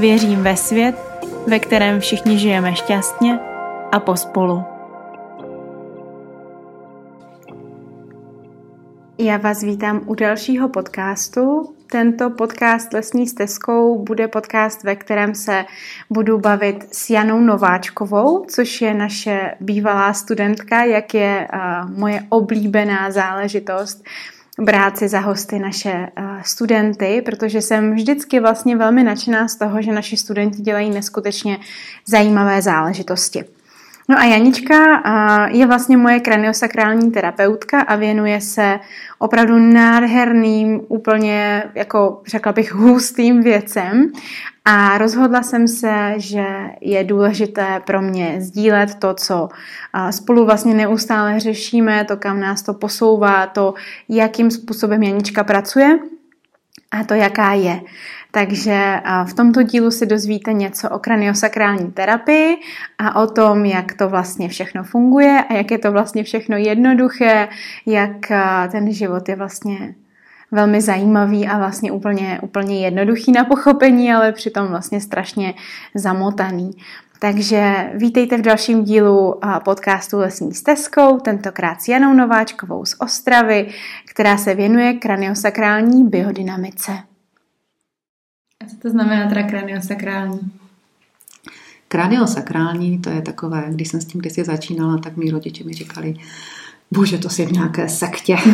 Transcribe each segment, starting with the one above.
Věřím ve svět, ve kterém všichni žijeme šťastně a pospolu. Já vás vítám u dalšího podcastu. Tento podcast Lesní stezkou bude podcast, ve kterém se budu bavit s Janou Nováčkovou, což je naše bývalá studentka, jak je uh, moje oblíbená záležitost brát si za hosty naše uh, studenty, protože jsem vždycky vlastně velmi nadšená z toho, že naši studenti dělají neskutečně zajímavé záležitosti. No a Janička je vlastně moje kraniosakrální terapeutka a věnuje se opravdu nádherným, úplně, jako řekla bych, hustým věcem. A rozhodla jsem se, že je důležité pro mě sdílet to, co spolu vlastně neustále řešíme, to, kam nás to posouvá, to, jakým způsobem Janička pracuje a to, jaká je. Takže v tomto dílu si dozvíte něco o kraniosakrální terapii a o tom, jak to vlastně všechno funguje a jak je to vlastně všechno jednoduché, jak ten život je vlastně velmi zajímavý a vlastně úplně, úplně jednoduchý na pochopení, ale přitom vlastně strašně zamotaný. Takže vítejte v dalším dílu podcastu Lesní stezkou, tentokrát s Janou Nováčkovou z Ostravy, která se věnuje kraniosakrální biodynamice. Co to znamená teda kraniosakrální? Kraniosakrální, to je takové, když jsem s tím kdysi začínala, tak mý rodiče mi říkali, bože, to si v nějaké sektě.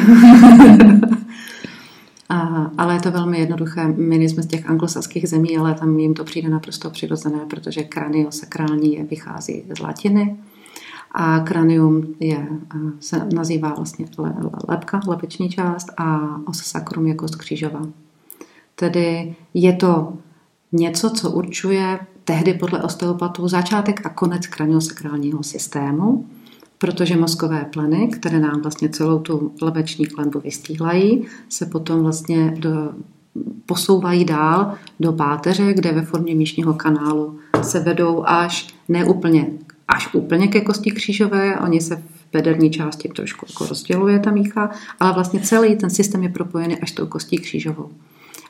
A, ale je to velmi jednoduché. My nejsme z těch anglosaských zemí, ale tam jim to přijde naprosto přirozené, protože kraniosakrální je, vychází z latiny. A kranium je, se nazývá vlastně lepka, lepeční část a os sacrum je kost křížová. Tedy je to něco, co určuje tehdy podle osteopatů začátek a konec kraniosakrálního systému, protože mozkové pleny, které nám vlastně celou tu lebeční klenbu vystíhlají, se potom vlastně do, posouvají dál do páteře, kde ve formě míšního kanálu se vedou až neúplně, až úplně ke kosti křížové, oni se v bederní části trošku jako rozděluje ta mícha, ale vlastně celý ten systém je propojený až tou kostí křížovou.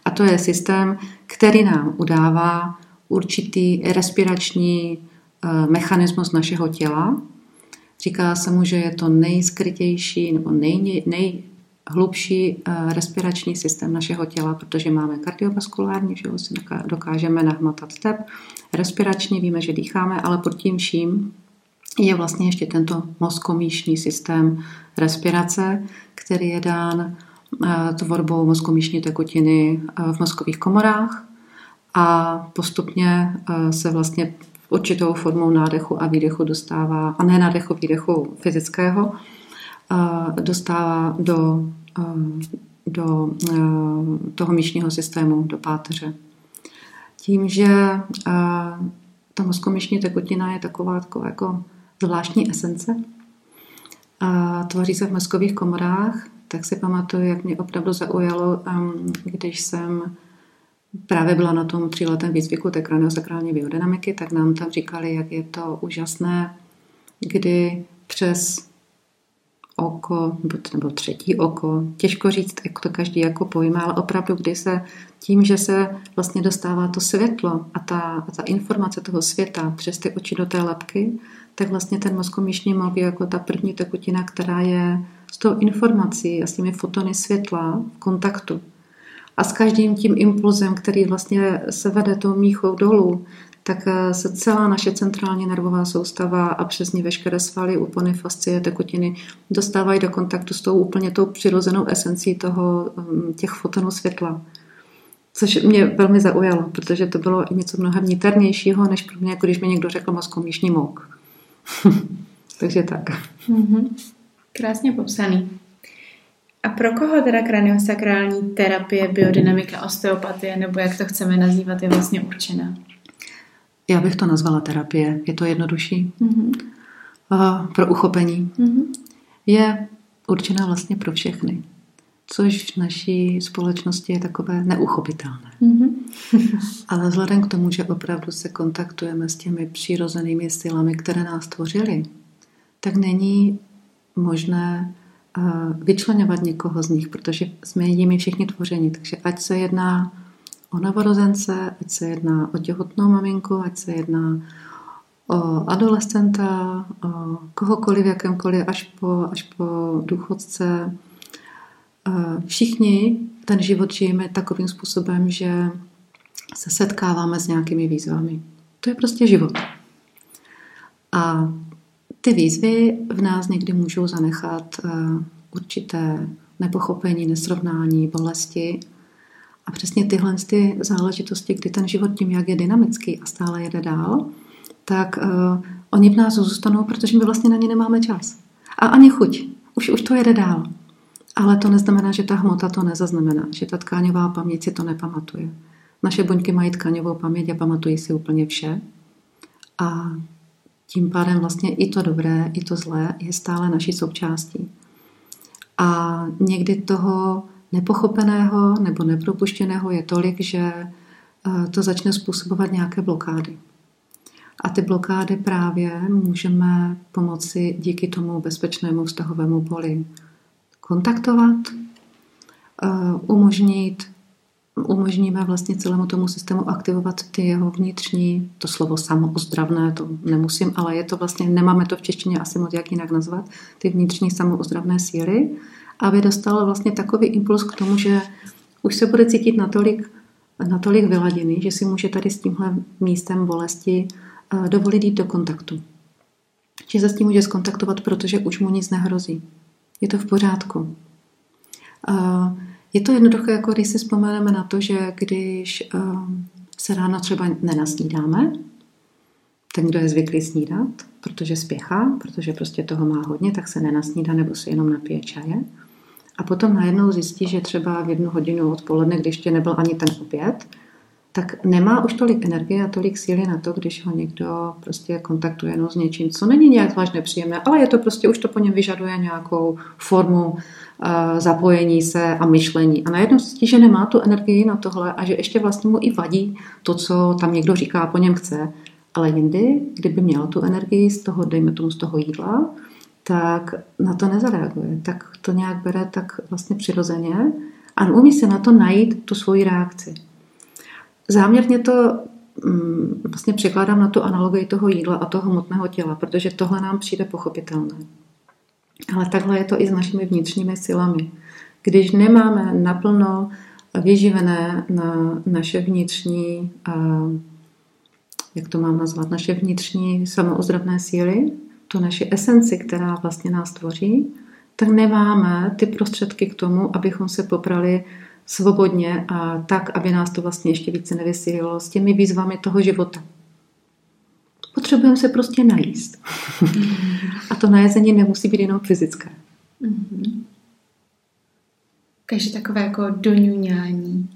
A to je systém, který nám udává určitý respirační eh, mechanismus našeho těla. Říká se mu, že je to nejskrytější nebo nej, nejhlubší eh, respirační systém našeho těla, protože máme kardiovaskulární, že si dokážeme nahmatat tep, respirační, víme, že dýcháme, ale pod tím vším je vlastně ještě tento mozkomíšní systém respirace, který je dán tvorbou mozkomíšní tekutiny eh, v mozkových komorách a postupně eh, se vlastně určitou formou nádechu a výdechu dostává, a ne nádechu, výdechu fyzického, dostává do, do toho míšního systému, do páteře. Tím, že ta mozkomíšní tekutina je taková, taková jako zvláštní esence, tvoří se v mozkových komorách, tak si pamatuju, jak mě opravdu zaujalo, když jsem právě byla na tom tříletém výcviku té kraniosakrální biodynamiky, tak nám tam říkali, jak je to úžasné, kdy přes oko, nebo třetí oko, těžko říct, jak to každý jako pojme, ale opravdu, kdy se tím, že se vlastně dostává to světlo a ta, a ta informace toho světa přes ty oči do té lepky, tak vlastně ten mozkomíšní mok je jako ta první tekutina, která je s tou informací a s těmi fotony světla v kontaktu. A s každým tím impulzem, který vlastně se vede tou míchou dolů, tak eh, se celá naše centrální nervová soustava a přes ní veškeré svaly, úpony, fascie, tekutiny dostávají do kontaktu s tou úplně tou přirozenou esencí toho, mm, těch fotonů světla. Což mě velmi zaujalo, protože to bylo něco mnohem niternějšího, než pro mě, jako když mi někdo řekl mozkomíšní mouk. Takže tak. Mm-hmm. Krásně popsaný. A pro koho teda kraniosakrální terapie, biodynamika, osteopatie, nebo jak to chceme nazývat, je vlastně určena? Já bych to nazvala terapie, je to jednodušší. Mm-hmm. Uh, pro uchopení. Mm-hmm. Je určená vlastně pro všechny, což v naší společnosti je takové neuchopitelné. Mm-hmm. Ale vzhledem k tomu, že opravdu se kontaktujeme s těmi přirozenými silami, které nás tvořily, tak není možné vyčlenovat někoho z nich, protože jsme jimi všichni tvořeni. Takže ať se jedná o novorozence, ať se jedná o těhotnou maminku, ať se jedná o adolescenta, o kohokoliv, jakémkoliv, až po, až po důchodce. Všichni ten život žijeme takovým způsobem, že se setkáváme s nějakými výzvami. To je prostě život. A ty výzvy v nás někdy můžou zanechat eh, určité nepochopení, nesrovnání, bolesti. A přesně tyhle ty záležitosti, kdy ten život tím, jak je dynamický a stále jede dál, tak uh, oni v nás zůstanou, protože my vlastně na ně nemáme čas. A ani chuť. Už, už to jede dál. Ale to neznamená, že ta hmota to nezaznamená, že ta tkáňová paměť si to nepamatuje. Naše buňky mají tkáňovou paměť a pamatují si úplně vše. A tím pádem vlastně i to dobré, i to zlé je stále naší součástí. A někdy toho nepochopeného nebo nepropuštěného je tolik, že eh, to začne způsobovat nějaké blokády. A ty blokády právě můžeme pomoci díky tomu bezpečnému vztahovému poli kontaktovat, eh, umožnit umožníme vlastně celému tomu systému aktivovat ty jeho vnitřní, to slovo samoozdravné, to nemusím, ale je to vlastně, nemáme to v češtině asi moc jak jinak nazvat, ty vnitřní samoozdravné síly, aby dostal vlastně takový impuls k tomu, že už se bude cítit natolik, natolik vyladěný, že si může tady s tímhle místem bolesti eh, dovolit jít do kontaktu. Že se s tím může skontaktovat, protože už mu nic nehrozí. Je to v pořádku. Uh, je to jednoduché, jako když si vzpomeneme na to, že když um, se ráno třeba nenasnídáme, ten, kdo je zvyklý snídat, protože spěchá, protože prostě toho má hodně, tak se nenasnídá nebo si jenom napije čaje. A potom najednou zjistí, že třeba v jednu hodinu odpoledne, když ještě nebyl ani ten oběd, tak nemá už tolik energie a tolik síly na to, když ho někdo prostě kontaktuje jenom s něčím, co není nějak zvlášť nepříjemné, ale je to prostě, už to po něm vyžaduje nějakou formu zapojení se a myšlení. A najednou zjistí, že nemá tu energii na tohle a že ještě vlastně mu i vadí to, co tam někdo říká po něm chce. Ale jindy, kdyby měl tu energii z toho, dejme tomu z toho jídla, tak na to nezareaguje. Tak to nějak bere tak vlastně přirozeně a umí se na to najít tu svoji reakci. Záměrně to mm, vlastně překládám na tu analogii toho jídla a toho hmotného těla, protože tohle nám přijde pochopitelné. Ale takhle je to i s našimi vnitřními silami. Když nemáme naplno vyživené na naše vnitřní, jak to mám nazvat, naše vnitřní samoozdravné síly, tu naši esenci, která vlastně nás tvoří, tak nemáme ty prostředky k tomu, abychom se poprali svobodně a tak, aby nás to vlastně ještě více nevysílilo s těmi výzvami toho života. Potřebujeme se prostě najíst. a to najezení nemusí být jenom fyzické. Mm-hmm. Takže takové jako doňuňání.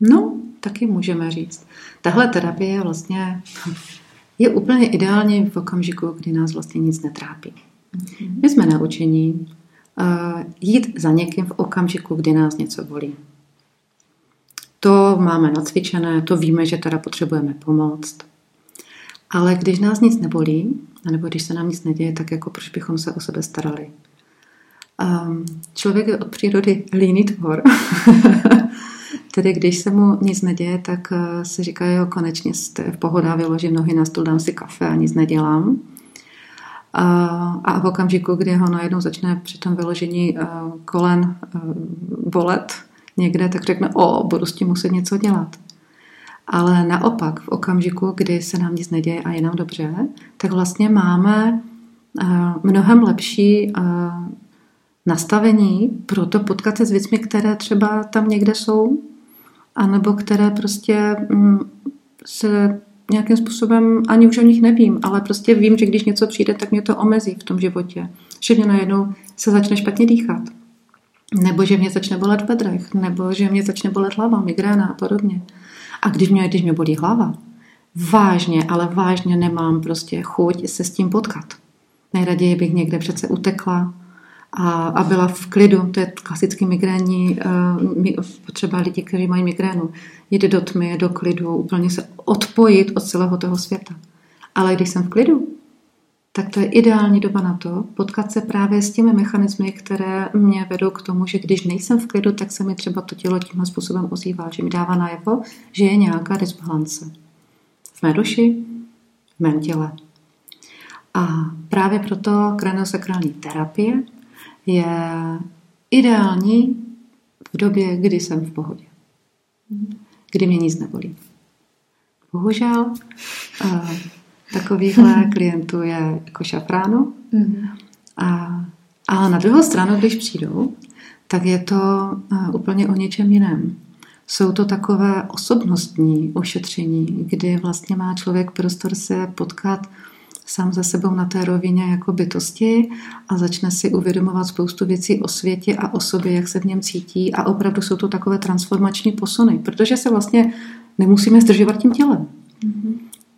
No, taky můžeme říct. Tahle terapie je vlastně je úplně ideální v okamžiku, kdy nás vlastně nic netrápí. Mm-hmm. My jsme naučení jít za někým v okamžiku, kdy nás něco bolí. To máme nacvičené, to víme, že teda potřebujeme pomoct. Ale když nás nic nebolí, nebo když se nám nic neděje, tak jako proč bychom se o sebe starali? Um, člověk je od přírody líný tvor. Tedy když se mu nic neděje, tak uh, se říká, jo, konečně jste v pohoda, vyložím nohy na stůl, dám si kafe a nic nedělám. A v okamžiku, kdy ho najednou začne při tom vyložení eh, kolen eh, bolet někde, tak řekne, o, budu s tím muset něco dělat. Ale naopak, v okamžiku, kdy se nám nic neděje a je nám dobře, tak vlastně máme eh, mnohem lepší nastavení pro to potkat se s věcmi, které třeba tam někde jsou, anebo které prostě mm, se nějakým způsobem ani už o nich nevím, ale prostě vím, že když něco přijde, tak mě to omezí v tom životě. Že mě najednou se začne špatně dýchat. nebo že mě začne bolet v bedrech, nebo že mě začne bolet hlava, migréna a podobně. A když mě, když mě bolí hlava, vážně, ale vážně nemám prostě chuť se s tím potkat. Nejraději bych někde přece utekla a, a byla v klidu. To je klasický migrénní uh, potřeba lidí, kteří mají migrénu. Jít do tmy, do klidu, úplně se odpojit od celého toho světa. Ale když jsem v klidu, tak to je ideální doba na to potkat se právě s těmi mechanismy, které mě vedou k tomu, že když nejsem v klidu, tak se mi třeba to tělo tímhle způsobem ozývá, že mi dává najevo, že je nějaká disbalance v mé duši, v mém těle. A právě proto kraniosakrální terapie je ideální v době, kdy jsem v pohodě. Kdy mě nic nebolí. Bohužel eh, takovýchhle klientů je jako šafránu. A, a na druhou stranu, když přijdou, tak je to eh, úplně o něčem jiném. Jsou to takové osobnostní ošetření, kdy vlastně má člověk prostor se potkat sám za sebou na té rovině jako bytosti a začne si uvědomovat spoustu věcí o světě a o sobě, jak se v něm cítí a opravdu jsou to takové transformační posuny, protože se vlastně nemusíme zdržovat tím tělem. Mm-hmm.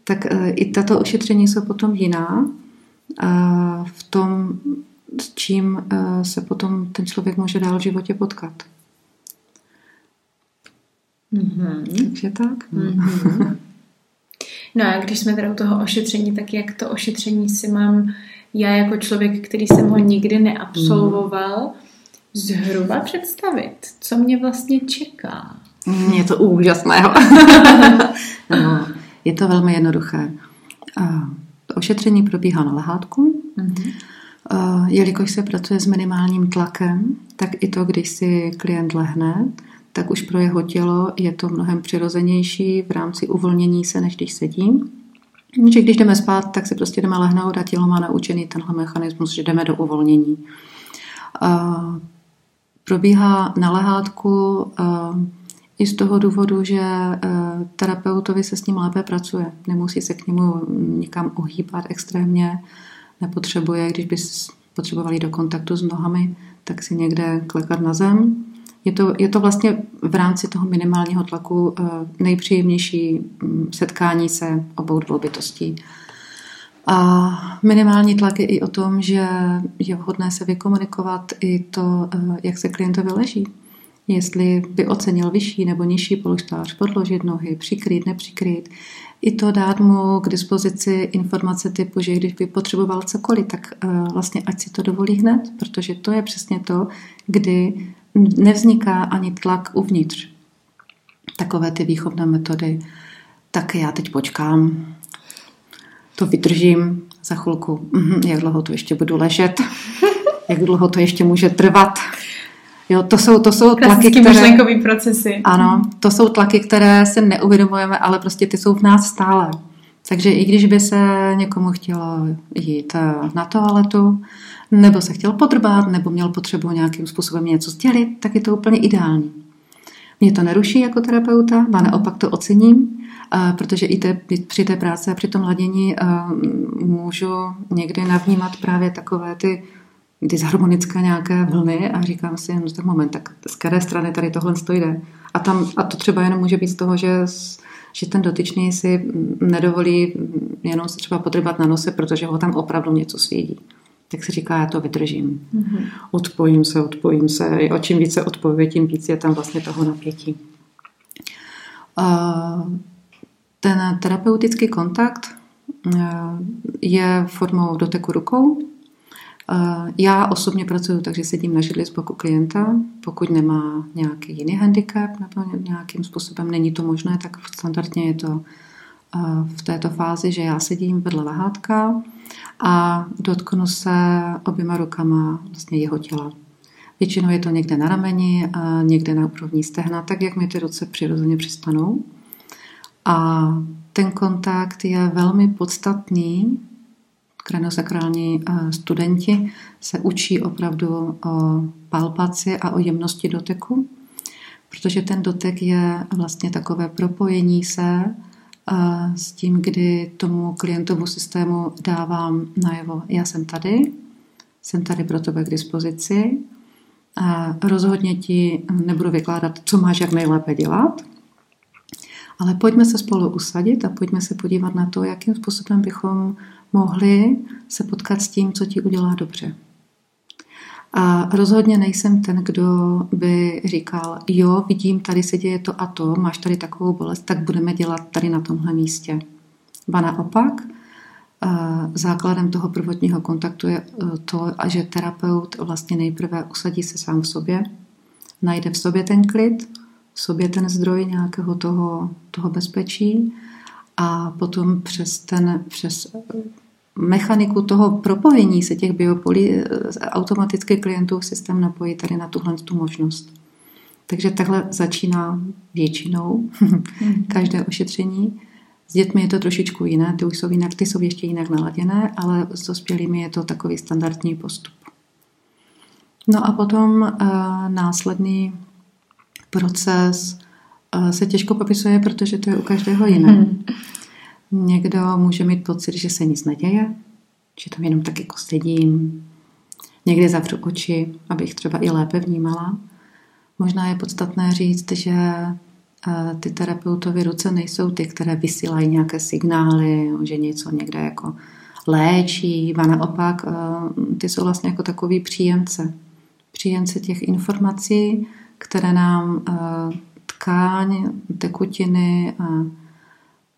Tak e, i tato ošetření jsou potom jiná v tom, s čím e, se potom ten člověk může dál v životě potkat. Mm-hmm. Takže tak. Mm-hmm. No a když jsme teda u toho ošetření, tak jak to ošetření si mám já jako člověk, který jsem ho nikdy neabsolvoval, zhruba představit, co mě vlastně čeká. Je to úžasného. no, je to velmi jednoduché. To ošetření probíhá na lehátku. Mm-hmm. Jelikož se pracuje s minimálním tlakem, tak i to, když si klient lehne, tak už pro jeho tělo je to mnohem přirozenější v rámci uvolnění se, než když sedí. Že když jdeme spát, tak si prostě jdeme lehnout a tělo má naučený tenhle mechanismus, že jdeme do uvolnění. Probíhá na lehátku i z toho důvodu, že uh, terapeutovi se s ním lépe pracuje. Nemusí se k němu nikam ohýbat extrémně, nepotřebuje, když bys potřebovali do kontaktu s nohami, tak si někde klekat na zem je to, je to vlastně v rámci toho minimálního tlaku eh, nejpříjemnější mm, setkání se obou dvou bytostí. A minimální tlak je i o tom, že je vhodné se vykomunikovat i to, eh, jak se klientovi leží. Jestli by ocenil vyšší nebo nižší polštář, podložit nohy, přikrýt, nepřikrýt. I to dát mu k dispozici informace typu, že když by potřeboval cokoliv, tak eh, vlastně ať si to dovolí hned, protože to je přesně to, kdy nevzniká ani tlak uvnitř. Takové ty výchovné metody. Tak já teď počkám, to vydržím za chvilku, mhm, jak dlouho to ještě budu ležet, jak dlouho to ještě může trvat. Jo, to jsou, to jsou tlaky, které... procesy. Ano, to jsou tlaky, které si neuvědomujeme, ale prostě ty jsou v nás stále. Takže i když by se někomu chtělo jít eh, na toaletu, nebo se chtěl podrbat, nebo měl potřebu nějakým způsobem něco sdělit, tak je to úplně ideální. Mě to neruší jako terapeuta, a naopak to ocením, protože i te, při té práci a při tom ladění můžu někdy navnímat právě takové ty disharmonické nějaké vlny a říkám si, no tak moment, tak z které strany tady tohle jde. A, tam, a to třeba jenom může být z toho, že, že ten dotyčný si nedovolí jenom se třeba podrbat na nose, protože ho tam opravdu něco svědí tak si říká, já to vydržím. Mm-hmm. Odpojím se, odpojím se. A čím více odpojuje, tím víc je tam vlastně toho napětí. Ten terapeutický kontakt je formou doteku rukou. Já osobně pracuji tak, že sedím na židli z boku klienta. Pokud nemá nějaký jiný handicap nebo nějakým způsobem není to možné, tak standardně je to v této fázi, že já sedím vedle lehátka a dotknu se oběma rukama vlastně jeho těla. Většinou je to někde na rameni a někde na úrovni stehna, tak jak mi ty ruce přirozeně přistanou. A ten kontakt je velmi podstatný. Kraniosakrální studenti se učí opravdu o palpaci a o jemnosti doteku, protože ten dotek je vlastně takové propojení se a s tím, kdy tomu klientovu systému dávám najevo, já jsem tady, jsem tady pro tebe k dispozici rozhodně ti nebudu vykládat, co máš jak nejlépe dělat, ale pojďme se spolu usadit a pojďme se podívat na to, jakým způsobem bychom mohli se potkat s tím, co ti udělá dobře. A rozhodně nejsem ten, kdo by říkal, jo, vidím, tady se děje to a to, máš tady takovou bolest, tak budeme dělat tady na tomhle místě. Ba naopak, základem toho prvotního kontaktu je e, to, že terapeut vlastně nejprve usadí se sám v sobě, najde v sobě ten klid, v sobě ten zdroj nějakého toho, toho bezpečí a potom přes ten, přes mechaniku toho propojení se těch biopolí e, automaticky klientů systém napojí tady na tuhle tu možnost. Takže takhle začíná většinou každé ošetření. S dětmi je to trošičku jiné, ty už jsou jinak, ty jsou ještě jinak naladěné, ale s dospělými je to takový standardní postup. No a potom uh, následný proces se těžko popisuje, protože to je u každého jiné. Hmm. Někdo může mít pocit, že se nic neděje, že tam jenom tak jako sedím. Někdy zavřu oči, abych třeba i lépe vnímala. Možná je podstatné říct, že ty terapeutovy ruce nejsou ty, které vysílají nějaké signály, že něco někde jako léčí, a naopak ty jsou vlastně jako takový příjemce. Příjemce těch informací, které nám tkáň, tekutiny a,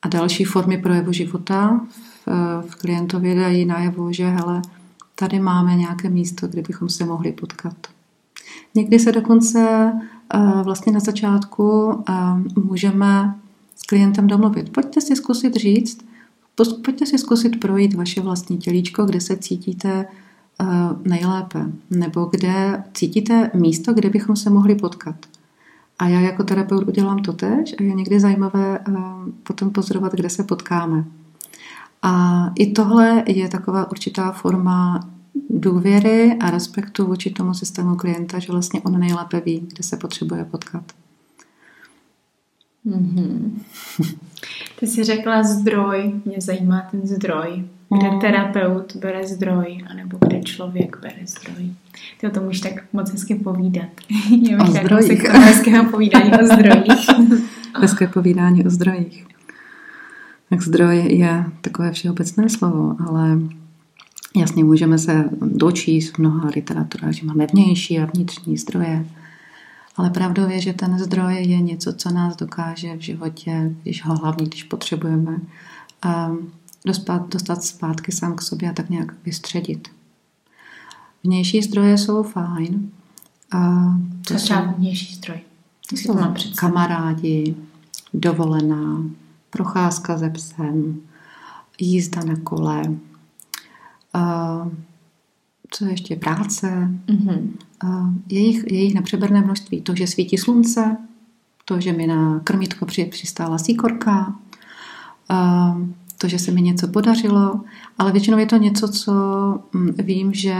a další formy projevu života v, v klientově dají najevo, že hele, tady máme nějaké místo, kde bychom se mohli potkat. Někdy se dokonce vlastně na začátku můžeme s klientem domluvit. Pojďte si zkusit říct, pojďte si zkusit projít vaše vlastní tělíčko, kde se cítíte nejlépe, nebo kde cítíte místo, kde bychom se mohli potkat. A já jako terapeut udělám to tež a je někdy zajímavé potom pozorovat, kde se potkáme. A i tohle je taková určitá forma důvěry a respektu vůči tomu systému klienta, že vlastně on nejlépe ví, kde se potřebuje potkat. Mm-hmm. Ty jsi řekla zdroj, mě zajímá ten zdroj. Kde mm. terapeut bere zdroj, anebo kde člověk bere zdroj. Ty o tom už tak moc hezky povídat. o zdrojích. Hezkého povídání o zdrojích. Hezké povídání o zdrojích. Tak zdroj je takové všeobecné slovo, ale Jasně, můžeme se dočíst v mnoha literaturách, že máme vnější a vnitřní zdroje, ale pravdou je, že ten zdroj je něco, co nás dokáže v životě, když ho hlavně, když potřebujeme, dostat, dostat zpátky sám k sobě a tak nějak vystředit. Vnější zdroje jsou fajn. A to Co třeba vnější zdroj? Jsou kamarádi, dovolená, procházka ze psem, jízda na kole, co ještě práce, mm-hmm. jejich, jejich nepřeberné množství. To, že svítí slunce, to, že mi na krmítko při, přistála síkorka, to, že se mi něco podařilo, ale většinou je to něco, co mm, vím, že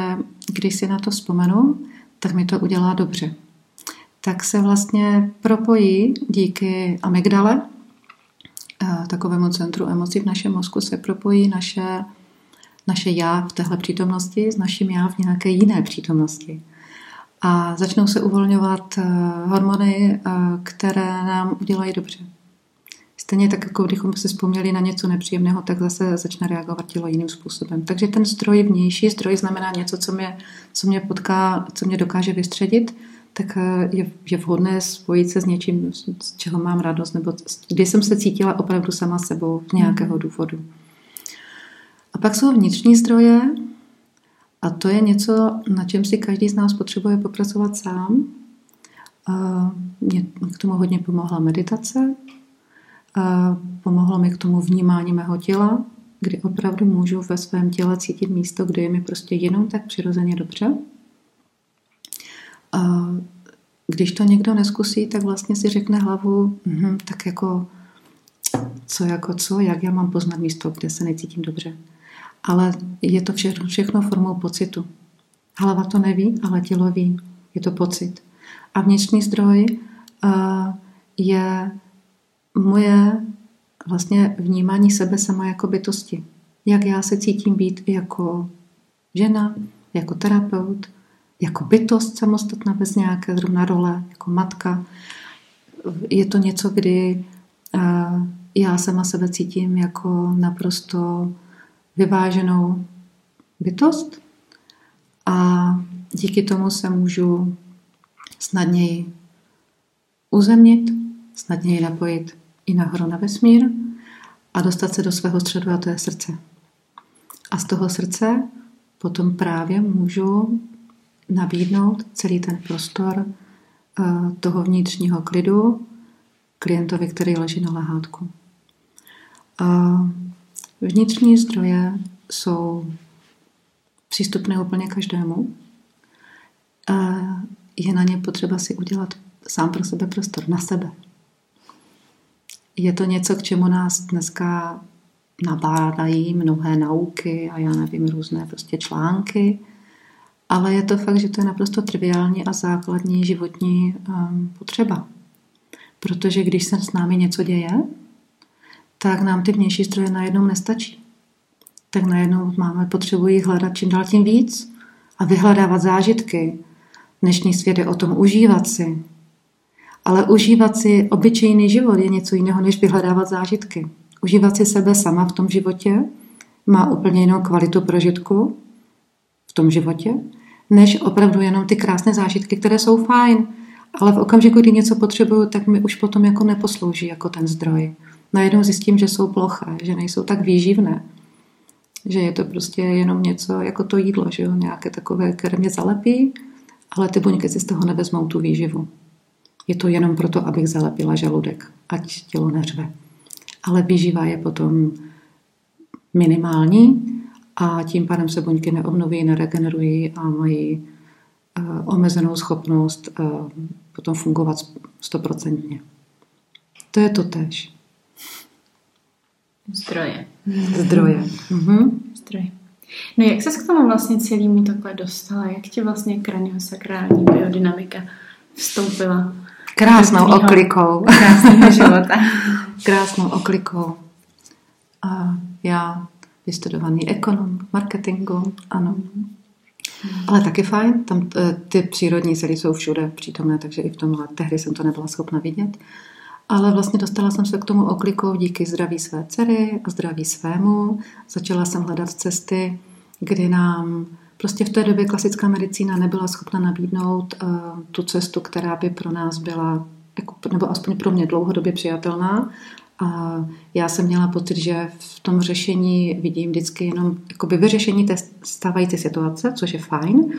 když si na to vzpomenu, tak mi to udělá dobře. Tak se vlastně propojí díky amygdale, takovému centru emocí v našem mozku, se propojí naše naše já v téhle přítomnosti s naším já v nějaké jiné přítomnosti. A začnou se uvolňovat eh, hormony, eh, které nám udělají dobře. Stejně tak, jako kdybychom si vzpomněli na něco nepříjemného, tak zase začne reagovat tělo jiným způsobem. Takže ten zdroj vnější, zdroj znamená něco, co mě, co mě potká, co mě dokáže vystředit, tak eh, je, je vhodné spojit se s něčím, z čeho mám radost, nebo kdy jsem se cítila opravdu sama sebou z nějakého mhm. důvodu. A pak jsou vnitřní zdroje a to je něco, na čem si každý z nás potřebuje popracovat sám. A mě k tomu hodně pomohla meditace, a pomohlo mi k tomu vnímání mého těla, kdy opravdu můžu ve svém těle cítit místo, kde je mi prostě jenom tak přirozeně dobře. A když to někdo neskusí, tak vlastně si řekne hlavu, hm, tak jako co jako co, jak já mám poznat místo, kde se necítím dobře ale je to všechno, všechno formou pocitu. Hlava to neví, ale tělo ví. Je to pocit. A vnitřní zdroj uh, je moje vlastně vnímání sebe sama jako bytosti. Jak já se cítím být jako žena, jako terapeut, jako bytost samostatná bez nějaké zrovna role, jako matka. Je to něco, kdy uh, já sama sebe cítím jako naprosto vyváženou bytost a díky tomu se můžu snadněji uzemnit, snadněji napojit i nahoru na vesmír a dostat se do svého středu a to je srdce. A z toho srdce potom právě můžu nabídnout celý ten prostor eh, toho vnitřního klidu klientovi, který leží na lehátku. Vnitřní zdroje jsou přístupné úplně každému. A je na ně potřeba si udělat sám pro sebe prostor, na sebe. Je to něco, k čemu nás dneska nabádají mnohé nauky a já nevím, různé prostě články, ale je to fakt, že to je naprosto triviální a základní životní um, potřeba. Protože když se s námi něco děje, tak nám ty vnější zdroje najednou nestačí. Tak najednou máme potřebu jich hledat čím dál tím víc a vyhledávat zážitky. Dnešní svět je o tom užívat si. Ale užívat si obyčejný život je něco jiného, než vyhledávat zážitky. Užívat si sebe sama v tom životě má úplně jinou kvalitu prožitku v tom životě, než opravdu jenom ty krásné zážitky, které jsou fajn, ale v okamžiku, kdy něco potřebuju, tak mi už potom jako neposlouží jako ten zdroj. Najednou zjistím, že jsou ploché, že nejsou tak výživné, že je to prostě jenom něco jako to jídlo, že jo, nějaké takové, které mě zalepí, ale ty buňky si z toho nevezmou tu výživu. Je to jenom proto, abych zalepila žaludek, ať tělo neřve. Ale výživa je potom minimální a tím pádem se buňky neobnoví, neregenerují a mají uh, omezenou schopnost uh, potom fungovat stoprocentně. To je to tež. Zdroje. Zdroje. Mhm. Zdroje. No jak se k tomu vlastně celému takhle dostala? Jak ti vlastně kraniosakrální biodynamika vstoupila? Krásnou tvýho, oklikou. Krásného života. Krásnou oklikou. A já vystudovaný ekonom marketingu, ano. Ale taky fajn, tam eh, ty přírodní sely jsou všude přítomné, takže i v tomhle tehdy jsem to nebyla schopna vidět. Ale vlastně dostala jsem se k tomu oklikou díky zdraví své dcery a zdraví svému. Začala jsem hledat cesty, kdy nám prostě v té době klasická medicína nebyla schopna nabídnout uh, tu cestu, která by pro nás byla, jako, nebo aspoň pro mě dlouhodobě přijatelná. A já jsem měla pocit, že v tom řešení vidím vždycky jenom jakoby vyřešení té stávající situace, což je fajn,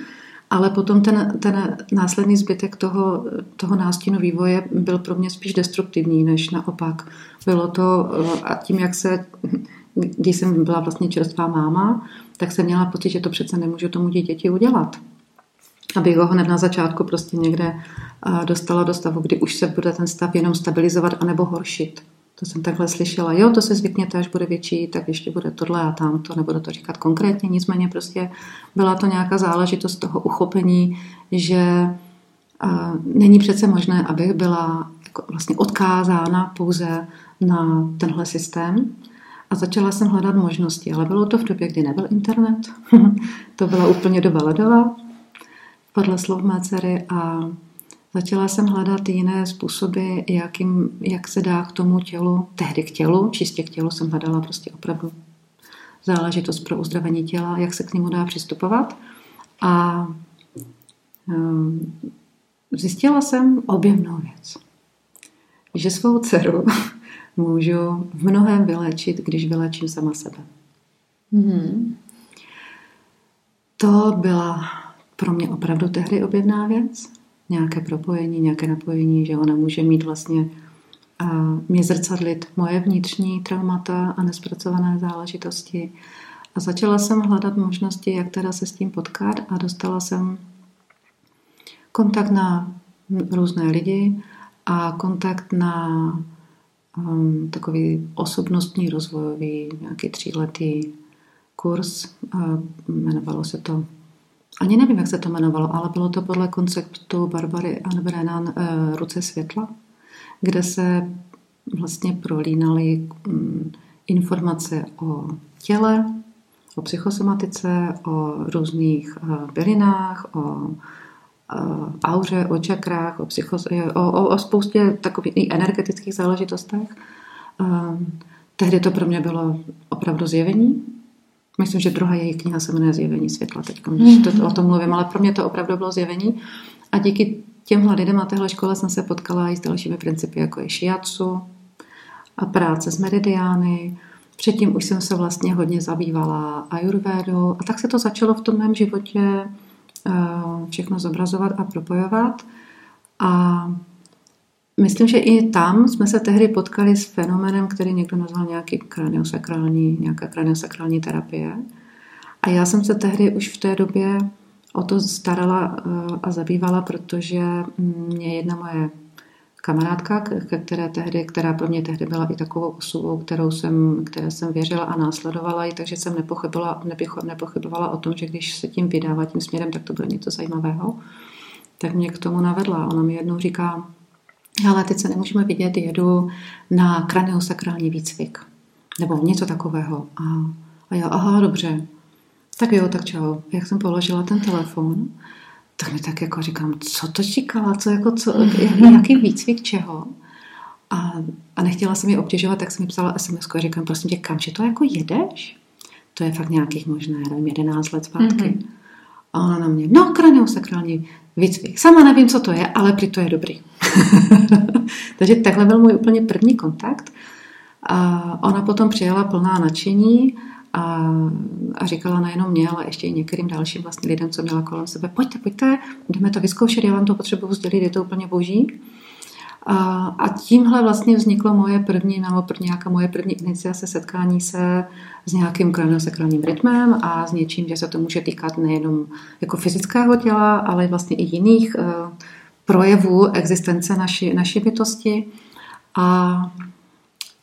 ale potom ten, ten následný zbytek toho, toho nástěnu vývoje byl pro mě spíš destruktivní, než naopak. Bylo to, a tím, jak se, když jsem byla vlastně čerstvá máma, tak jsem měla pocit, že to přece nemůžu tomu dítěti udělat. Abych ho hned na začátku prostě někde dostala do stavu, kdy už se bude ten stav jenom stabilizovat anebo horšit. To jsem takhle slyšela. Jo, to se zvykněte, až bude větší, tak ještě bude tohle a tamto, nebudu to říkat konkrétně, nicméně prostě byla to nějaká záležitost toho uchopení, že a, není přece možné, abych byla jako vlastně odkázána pouze na tenhle systém. A začala jsem hledat možnosti, ale bylo to v době, kdy nebyl internet. to byla úplně doba ledová, podle slov mé dcery a Začala jsem hledat jiné způsoby, jak, jim, jak se dá k tomu tělu, tehdy k tělu, čistě k tělu jsem hledala prostě opravdu záležitost pro uzdravení těla, jak se k němu dá přistupovat. A um, zjistila jsem objemnou věc. Že svou dceru můžu v mnohem vylečit, když vylečím sama sebe. Mm-hmm. To byla pro mě opravdu tehdy objevná věc nějaké propojení, nějaké napojení, že ona může mít vlastně a mě zrcadlit moje vnitřní traumata a nespracované záležitosti. A začala jsem hledat možnosti, jak teda se s tím potkat a dostala jsem kontakt na různé lidi a kontakt na takový osobnostní rozvojový, nějaký tříletý kurz. A jmenovalo se to ani nevím, jak se to jmenovalo, ale bylo to podle konceptu Barbary Ann Brennan eh, Ruce světla, kde se vlastně prolínaly mm, informace o těle, o psychosomatice, o různých bylinách, o auře, o čakrách, o, psychos, o, o, o spoustě takových energetických záležitostech. Tehdy to pro mě bylo opravdu zjevení. Myslím, že druhá její kniha se jmenuje Zjevení světla teď, když to, o tom mluvím, ale pro mě to opravdu bylo zjevení. A díky těmhle lidem a téhle škole jsem se potkala i s dalšími principy, jako je shiatsu a práce s meridiány. Předtím už jsem se vlastně hodně zabývala ayurvédou a tak se to začalo v tom mém životě všechno zobrazovat a propojovat. A myslím, že i tam jsme se tehdy potkali s fenomenem, který někdo nazval nějaký kraniosakrální, nějaká kraniosakrální terapie. A já jsem se tehdy už v té době o to starala eh, a zabývala, protože mě jedna moje kamarádka, které tehdy, která pro mě tehdy byla i takovou osobou, kterou jsem, které jsem věřila a následovala ji, takže jsem nepochybovala, nepochybovala o tom, že když se tím vydává tím směrem, tak to bude něco zajímavého. Tak mě k tomu navedla. Ona mi jednou říká, ale teď se nemůžeme vidět, jedu na kraniosakrální výcvik. Nebo něco takového. A, a já, aha, dobře. Tak jo, tak čau. Jak jsem položila ten telefon, tak mi tak jako říkám, co to říkala, co jako, co, jaký výcvik čeho. A, a nechtěla jsem ji obtěžovat, tak jsem mi psala SMS a říkám, prosím tě, kam, že to jako jedeš? To je fakt nějakých možná, nevím, 11 let zpátky. Mm-hmm. A ona na mě, no, kraniosakrální výcvik. Sama nevím, co to je, ale prý to je dobrý. Takže takhle byl můj úplně první kontakt. A ona potom přijela plná nadšení a, a říkala nejenom mě, ale ještě i některým dalším vlastně lidem, co měla kolem sebe, pojďte, pojďte, jdeme to vyzkoušet, já vám to potřebuji sdělit, je to úplně boží. A, a tímhle vlastně vzniklo moje první, nebo první, nějaká moje první iniciace setkání se s nějakým kraniosakrálním rytmem a s něčím, že se to může týkat nejenom jako fyzického těla, ale vlastně i jiných uh, projevů existence naší, naší bytosti. A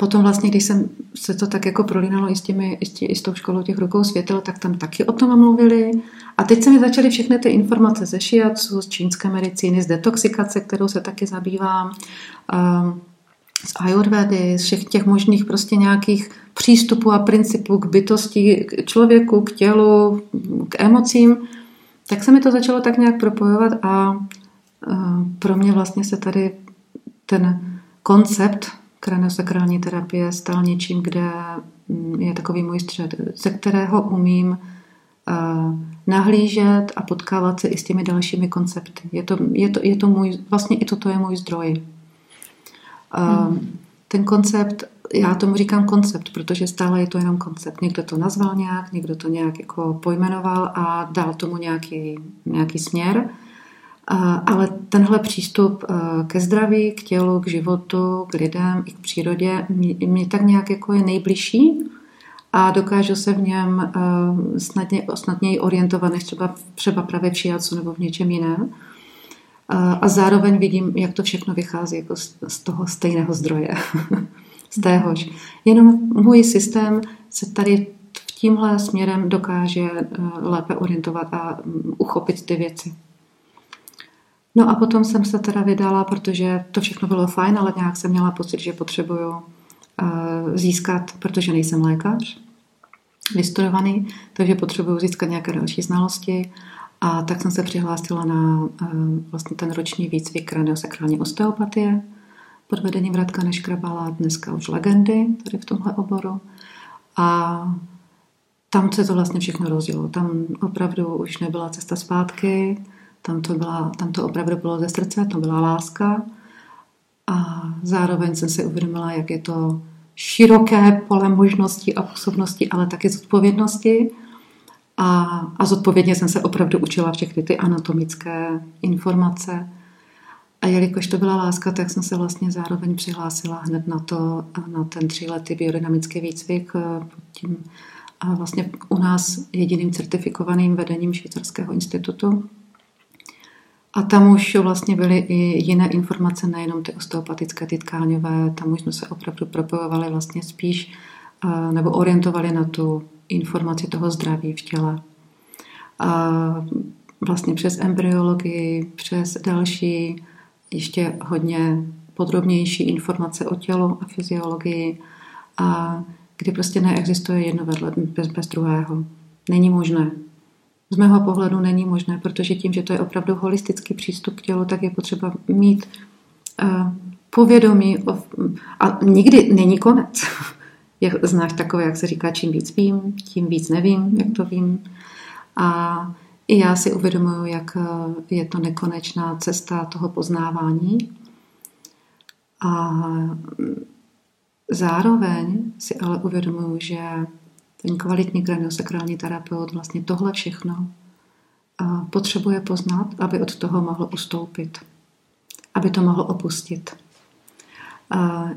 Potom vlastně, když jsem se to tak jako prolínalo i s, těmi, i s, tě, i s tou školou těch rukou světel, tak tam taky o tom mluvili. A teď se mi začaly všechny ty informace ze šiacu, z čínské medicíny, z detoxikace, kterou se taky zabývám, um, z ayurvedy, z všech těch možných prostě nějakých přístupů a principů k bytosti, k člověku, k tělu, k emocím, tak se mi to začalo tak nějak propojovat a uh, pro mě vlastně se tady ten koncept kraniosakrální terapie stal něčím, kde mm, je takový můj střed, ze kterého umím uh, nahlížet a potkávat se i s těmi dalšími koncepty. Je to, je to, je to můj, vlastně i toto je můj zdroj. Hmm. Ten koncept, já tomu říkám koncept, protože stále je to jenom koncept. Někdo to nazval nějak, někdo to nějak jako pojmenoval a dal tomu nějaký, nějaký směr. Ale tenhle přístup eh, ke zdraví, k tělu, k životu, k lidem i k přírodě mě, tak nějak jako je nejbližší a dokážu se v něm eh, snadně, snadněji orientovat než třeba, třeba právě v šiacu nebo v něčem jiném. A zároveň vidím, jak to všechno vychází jako z toho stejného zdroje. z téhož. Jenom můj systém se tady v tímhle směrem dokáže lépe orientovat a uchopit ty věci. No a potom jsem se teda vydala, protože to všechno bylo fajn, ale nějak jsem měla pocit, že potřebuju uh, získat, protože nejsem lékař, vystudovaný, takže potřebuju získat nějaké další znalosti. A tak jsem se přihlásila na uh, vlastně ten roční výcvik kraniosakrální osteopatie pod vedením Radka Neškrabala, dneska už legendy tady v tomhle oboru. A tam se to vlastně všechno rozjelo. Tam opravdu už nebyla cesta zpátky, tam to, byla, tam to opravdu bylo ze srdce, to byla láska. A zároveň jsem si uvědomila, jak je to široké pole možností a působnosti, ale taky zodpovědnosti. A, a zodpovědně jsem se opravdu učila všechny ty anatomické informace. A jelikož to byla láska, tak jsem se vlastně zároveň přihlásila hned na to, na ten tříletý biodynamický výcvik eh, pod tím a vlastně u nás jediným certifikovaným vedením Švýcarského institutu a tam už vlastně byly i jiné informace, nejenom ty osteopatické, ty tkáňové, tam už jsme se opravdu propojovali vlastně spíš nebo orientovali na tu informaci toho zdraví v těle. A vlastně přes embryologii, přes další ještě hodně podrobnější informace o tělu a fyziologii, a kdy prostě neexistuje jedno vedle bez, bez druhého. není možné. Z mého pohledu není možné, protože tím, že to je opravdu holistický přístup k tělu, tak je potřeba mít uh, povědomí o, a nikdy není konec. jak, znáš takové, jak se říká, čím víc vím, tím víc nevím, jak to vím. A i já si uvědomuji, jak eh, je to nekonečná cesta toho poznávání. A zároveň si ale uvědomuji, že ten kvalitní kraniosakrální terapeut vlastně tohle všechno eh, potřebuje poznat, aby od toho mohl ustoupit, aby to mohl opustit.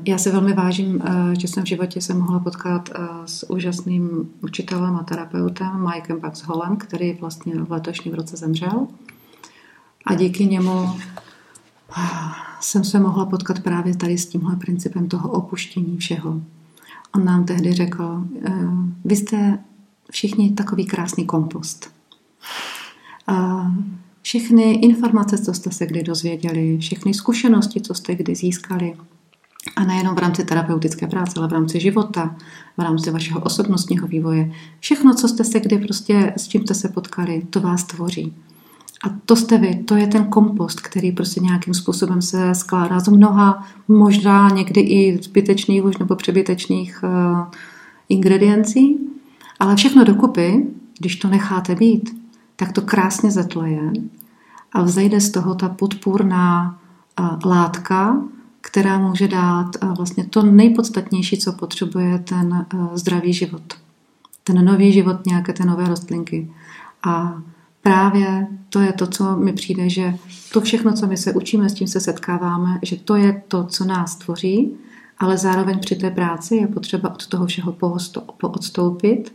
Já se velmi vážím, eh, že jsem v životě se mohla potkat eh, s úžasným učitelem a terapeutem Mikem Paxholem, který vlastně v letošním roce zemřel. A díky němu eh, jsem se mohla potkat právě tady s tímhle principem toho opuštění všeho. On nám tehdy řekl, vy jste všichni takový krásný kompost. Všechny informace, co jste se kdy dozvěděli, všechny zkušenosti, co jste kdy získali, a nejenom v rámci terapeutické práce, ale v rámci života, v rámci vašeho osobnostního vývoje. Všechno, co jste se kdy prostě, s čím jste se potkali, to vás tvoří. A to jste vy, to je ten kompost, který prostě nějakým způsobem se skládá z mnoha, možná někdy i zbytečných už nebo přebytečných uh, ingrediencí, ale všechno dokupy, když to necháte být, tak to krásně zatleje a vzejde z toho ta podpůrná uh, látka, která může dát eh, vlastně to nejpodstatnější, co potřebuje ten eh, zdravý život. Ten nový život, nějaké ty nové rostlinky. A právě to je to, co mi přijde, že to všechno, co my se učíme, s tím se setkáváme, že to je to, co nás tvoří, ale zároveň při té práci je potřeba od toho všeho odstoupit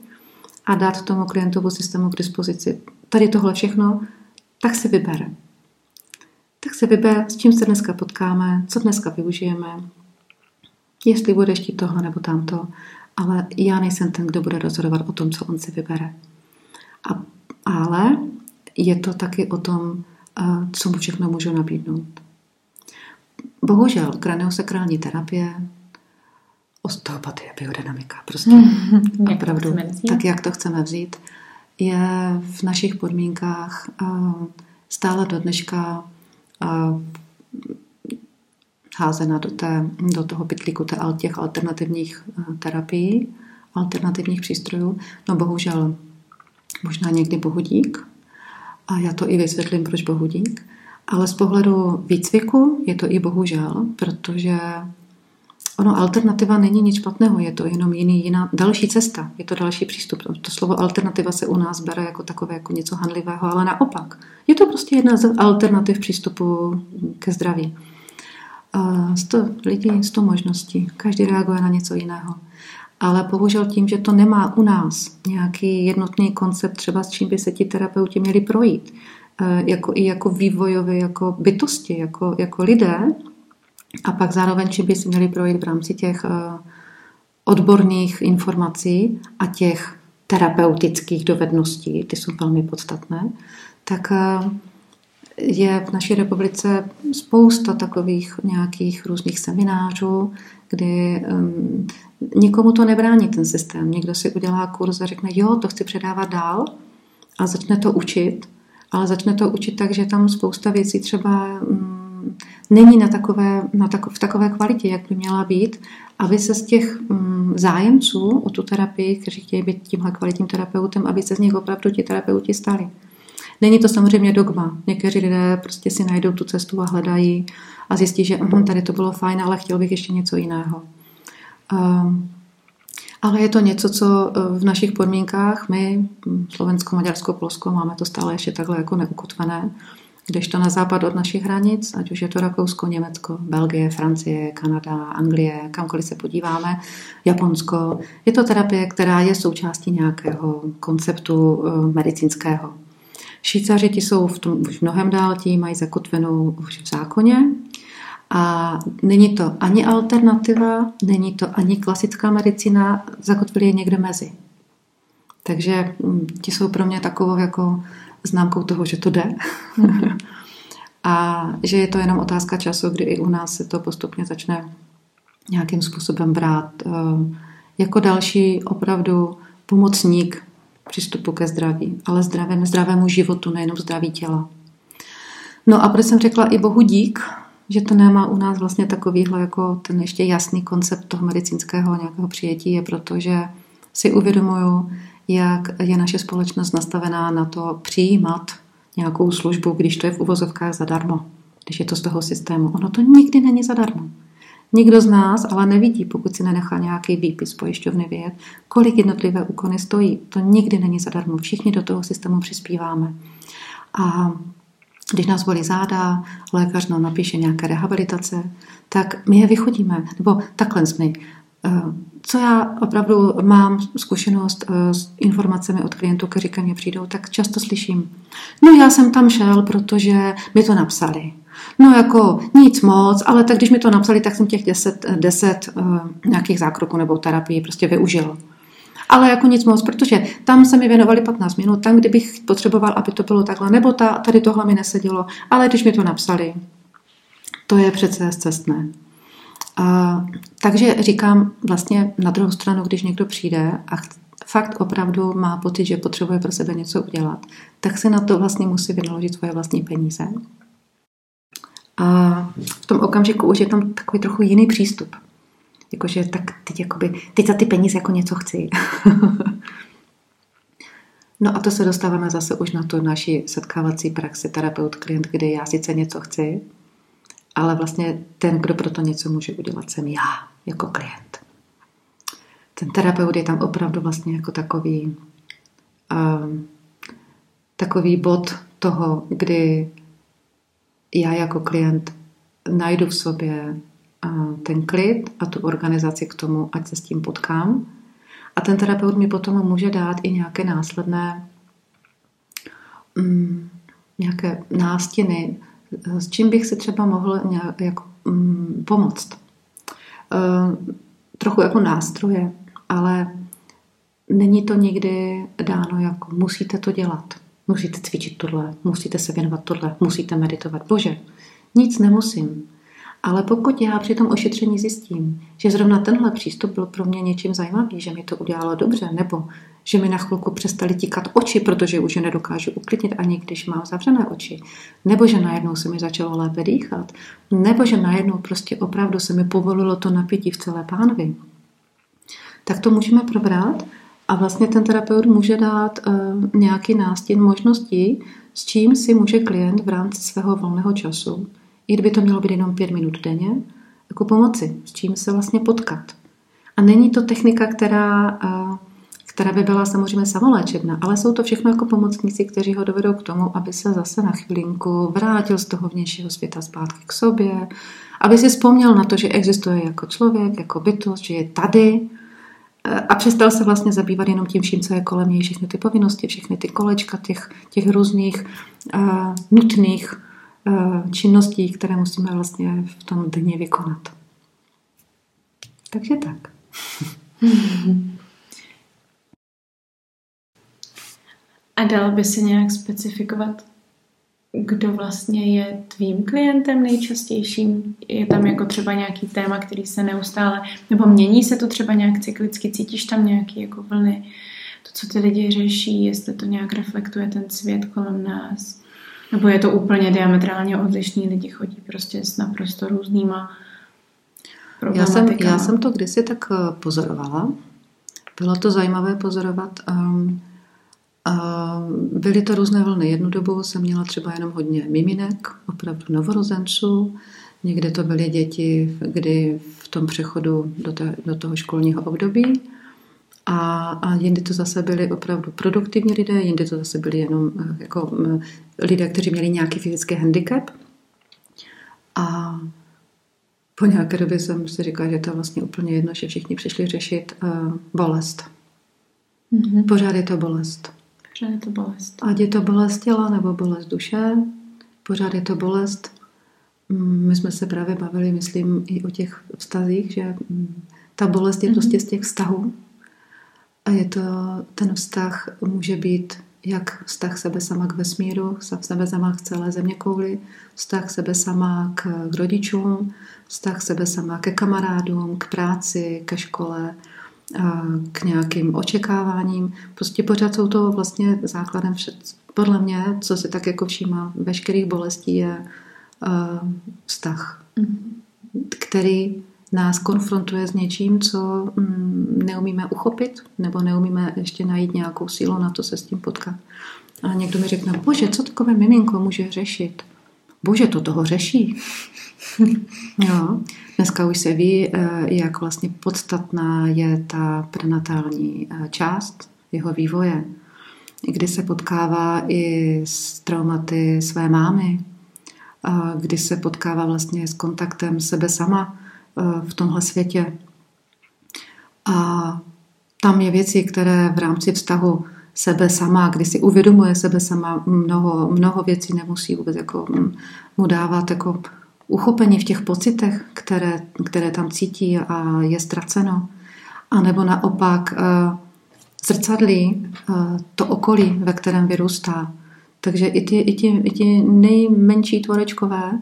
a dát tomu klientovu systému k dispozici. Tady tohle všechno, tak si vybere tak se vyber, s čím se dneska potkáme, co dneska využijeme, jestli bude chtít tohle nebo tamto, ale já nejsem ten, kdo bude rozhodovat o tom, co on si vybere. A, ale je to taky o tom, co mu všechno můžu nabídnout. Bohužel, kraniosakrální terapie, osteopatie, biodynamika, prostě mm, opravdu, tak jak to chceme vzít, je v našich podmínkách stále do dneška házena do, té, do toho pytlíku té, těch alternativních eh, terapií, alternativních přístrojů. No bohužel, možná někdy bohudík, a já to i vysvětlím, proč bohudík, ale z pohledu výcviku je to i bohužel, protože ono alternativa není nic špatného, je to jenom jiný, jiná, další cesta, je to další přístup. To slovo alternativa se u nás bere jako takové jako něco hanlivého, ale naopak. Je to prostě jedna z alternativ přístupu ke zdraví. Sto lidí, sto možností. Každý reaguje na něco jiného. Ale bohužel tím, že to nemá u nás nějaký jednotný koncept, třeba s čím by se ti terapeuti měli projít, e, jako i jako vývojové, jako bytosti, jako, jako lidé, a pak zároveň, či by si měli projít v rámci těch eh, odborných informací a těch terapeutických dovedností, ty jsou velmi podstatné, tak eh, je v naší republice spousta takových nějakých různých seminářů, kdy um, nikomu to nebrání ten systém. Někdo si udělá kurz a řekne, jo, to chci předávat dál a začne to učit, ale začne to učit tak, že tam spousta věcí třeba um, není na takové, na tak, v takové kvalitě, jak by měla být, aby se z těch mm, zájemců o tu terapii, kteří chtějí být tímhle kvalitním terapeutem, aby se z nich opravdu ti terapeuti stali. Není to samozřejmě dogma. Někteří lidé prostě si najdou tu cestu a hledají a zjistí, že tady to bylo fajn, ale chtěl bych ještě něco jiného. Um, ale je to něco, co eh, v našich podmínkách my, Slovensko, Maďarsko, Polsko, máme to stále ještě takhle jako neukotvené kdežto na západ od našich hranic, ať už je to Rakousko, Německo, Belgie, Francie, Kanada, Anglie, kamkoliv se podíváme, Japonsko, je to terapie, která je součástí nějakého konceptu eh, medicínského. Švýcaři ti jsou v tom už mnohem dál, ti mají zakotvenou už v zákoně a není to ani alternativa, není to ani klasická medicína, zakotvili je někde mezi. Takže hm, ti jsou pro mě takovou jako známkou toho, že to jde. Mm-hmm. a že je to jenom otázka času, kdy i u nás se to postupně začne nějakým způsobem brát eh, jako další opravdu pomocník přístupu ke zdraví, ale zdravému, zdravému životu, nejenom zdraví těla. No a proč jsem řekla i Bohu dík, že to nemá u nás vlastně takovýhle jako ten ještě jasný koncept toho medicínského nějakého přijetí, je proto, že si uvědomuju, jak je naše společnost nastavená na to přijímat nějakou službu, když to je v uvozovkách zadarmo, když je to z toho systému. Ono to nikdy není zadarmo. Nikdo z nás ale nevidí, pokud si nenechá nějaký výpis pojišťovny vědět, kolik jednotlivé úkony stojí. To nikdy není zadarmo. Všichni do toho systému přispíváme. A když nás bolí záda, lékař nám napíše nějaké rehabilitace, tak my je vychodíme. Nebo takhle jsme. Eh, co já opravdu mám zkušenost eh, s informacemi od klientů, kteří ke mně přijdou, tak často slyším, no já jsem tam šel, protože mi to napsali. No jako nic moc, ale tak když mi to napsali, tak jsem těch deset, deset uh, nějakých zákroků nebo terapii prostě využil. Ale jako nic moc, protože tam se mi věnovali 15 minut, tam, kdybych potřeboval, aby to bylo takhle, nebo ta, tady tohle mi nesedělo, ale když mi to napsali, to je přece cestné. A, takže říkám vlastně na druhou stranu, když někdo přijde a fakt opravdu má pocit, že potřebuje pro sebe něco udělat, tak si na to vlastně musí vynaložit svoje vlastní peníze. A v tom okamžiku už je tam takový trochu jiný přístup. Jakože tak teď, jakoby, teď za ty peníze jako něco chci. no a to se dostáváme zase už na tu naši setkávací praxi terapeut-klient, kdy já sice něco chci, ale vlastně ten, kdo pro to něco může udělat, jsem já, jako klient. Ten terapeut je tam opravdu vlastně jako takový, um, takový bod toho, kdy já jako klient najdu v sobě ten klid a tu organizaci k tomu, ať se s tím potkám. A ten terapeut mi potom může dát i nějaké následné mm, nějaké nástěny, s čím bych si třeba mohl nějak jako, mm, pomoct. E, trochu jako nástroje, ale není to nikdy dáno jako musíte to dělat. Musíte cvičit tohle, musíte se věnovat tohle, musíte meditovat. Bože, nic nemusím. Ale pokud já při tom ošetření zjistím, že zrovna tenhle přístup byl pro mě něčím zajímavý, že mi to udělalo dobře, nebo že mi na chvilku přestali tíkat oči, protože už je nedokážu uklidnit ani když mám zavřené oči, nebo že najednou se mi začalo lépe dýchat, nebo že najednou prostě opravdu se mi povolilo to napětí v celé pánvi, tak to můžeme probrat a vlastně ten terapeut může dát uh, nějaký nástin možností, s čím si může klient v rámci svého volného času, i kdyby to mělo být jenom pět minut denně, jako pomoci, s čím se vlastně potkat. A není to technika, která, uh, která by byla samozřejmě samoléčebná, ale jsou to všechno jako pomocníci, kteří ho dovedou k tomu, aby se zase na chvilinku vrátil z toho vnějšího světa zpátky k sobě, aby si vzpomněl na to, že existuje jako člověk, jako bytost, že je tady, a přestal se vlastně zabývat jenom tím vším, co je kolem něj, všechny ty povinnosti, všechny ty kolečka těch, těch různých uh, nutných činností, které musíme vlastně v tom dně vykonat. Takže tak. A dalo by se nějak specifikovat, kdo vlastně je tvým klientem nejčastějším? Je tam jako třeba nějaký téma, který se neustále, nebo mění se to třeba nějak cyklicky, cítíš tam nějaký jako vlny, to, co ty lidi řeší, jestli to nějak reflektuje ten svět kolem nás? Nebo je to úplně diametrálně odlišný, lidi chodí prostě s naprosto různýma já jsem, já jsem to kdysi tak eh, pozorovala. Bylo to zajímavé pozorovat. Um, a byly to různé vlny. Jednu dobu jsem měla třeba jenom hodně miminek, opravdu novorozenců. Někde to byly děti, kdy v tom přechodu do, té, do toho školního období. A, a jindy to zase byli opravdu produktivní lidé, jindy to zase byli jenom eh, jako lidé, kteří měli nějaký fyzický handicap. A po nějaké době jsem si říkala, že to je vlastně úplně jedno, že všichni přišli řešit uh, bolest. Mm-hmm. Pořád je to bolest. Pořád je to bolest. Ať je to bolest těla nebo bolest duše, pořád je to bolest. Mm, my jsme se právě bavili, myslím, i o těch vztazích, že mm, ta bolest je mm-hmm. prostě z těch vztahů. A je to, ten vztah může být jak vztah sebe sama k vesmíru, sebe sama k celé země kouli, vztah sebe sama k, k rodičům, vztah sebe sama ke kamarádům, k práci, ke škole, k nějakým očekáváním. Prostě pořád jsou to vlastně základem všet, podle mě, co si tak jako všímá veškerých bolestí, je vztah, mm. který nás konfrontuje s něčím, co mm, neumíme uchopit, nebo neumíme ještě najít nějakou sílu na to se s tím potkat. A někdo mi řekne, bože, co takové miminko může řešit? Bože, to toho řeší. jo. Dneska už se ví, eh, jak vlastně podstatná je ta prenatální eh, část jeho vývoje, kdy se potkává i s traumaty své mámy, kdy se potkává vlastně s kontaktem sebe sama v tomhle světě. A tam je věci, které v rámci vztahu sebe sama, kdy si uvědomuje sebe sama, mnoho, mnoho věcí nemusí vůbec jako mm, mu dávat jako uchopení v těch pocitech, které, které tam cítí a je ztraceno. A nebo naopak uh, zrcadlí uh, to okolí, ve kterém vyrůstá. Takže i ty, i ty, i ty nejmenší tvorečkové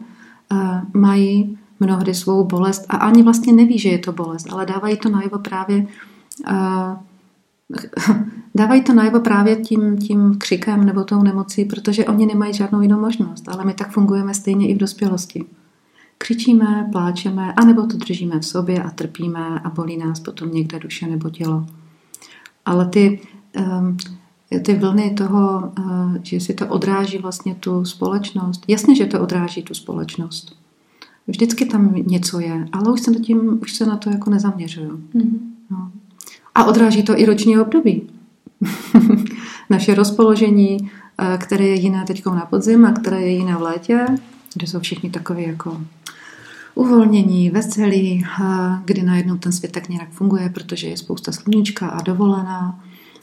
mají mnohdy svou bolest a ani vlastně neví, že je to bolest, ale dávají to najevo právě uh, dávají to najevo právě tím, tím křikem nebo tou nemocí, protože oni nemají žádnou jinou možnost, ale my tak fungujeme stejně i v dospělosti. Křičíme, pláčeme, anebo to držíme v sobě a trpíme a bolí nás potom někde duše nebo tělo. Ale ty, um, ty vlny toho, uh, že si to odráží vlastně tu společnost, jasně, že to odráží tu společnost. Vždycky tam něco je, ale už se na, tím, už se na to jako nezaměřuju. Mm-hmm. No. A odráží to i roční období. Naše rozpoložení, eh, které je jiné teď na podzim a které je jiné v létě, kde jsou všichni takový jako uvolnění, veselí, kdy najednou ten svět tak nějak funguje, protože je spousta sluníčka a dovolená.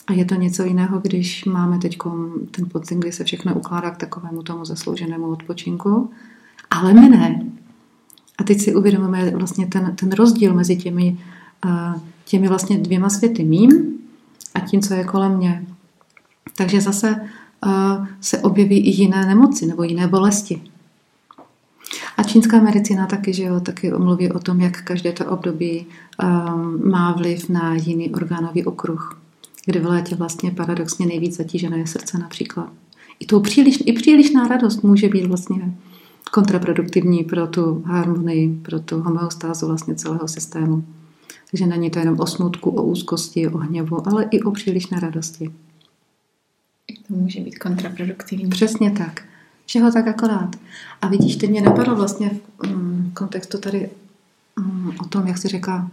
A je to něco jiného, když máme teď ten podzim, kdy se všechno ukládá k takovému tomu zaslouženému odpočinku. Ale my ne. A teď si uvědomíme vlastně ten, ten rozdíl mezi těmi, těmi vlastně dvěma světy. Mým a tím, co je kolem mě. Takže zase se objeví i jiné nemoci nebo jiné bolesti. A čínská medicína taky, že jo, taky mluví o tom, jak každé to období má vliv na jiný orgánový okruh, kdy v létě vlastně paradoxně nejvíc zatížené je srdce například. I, tou příliš, I přílišná radost může být vlastně kontraproduktivní pro tu harmonii, pro tu homeostázu vlastně celého systému. Takže není to jenom o smutku, o úzkosti, o hněvu, ale i o přílišné radosti. To může být kontraproduktivní. Přesně tak že ho tak akorát. A vidíš, teď mě napadlo vlastně v mm, kontextu tady mm, o tom, jak jsi řekla,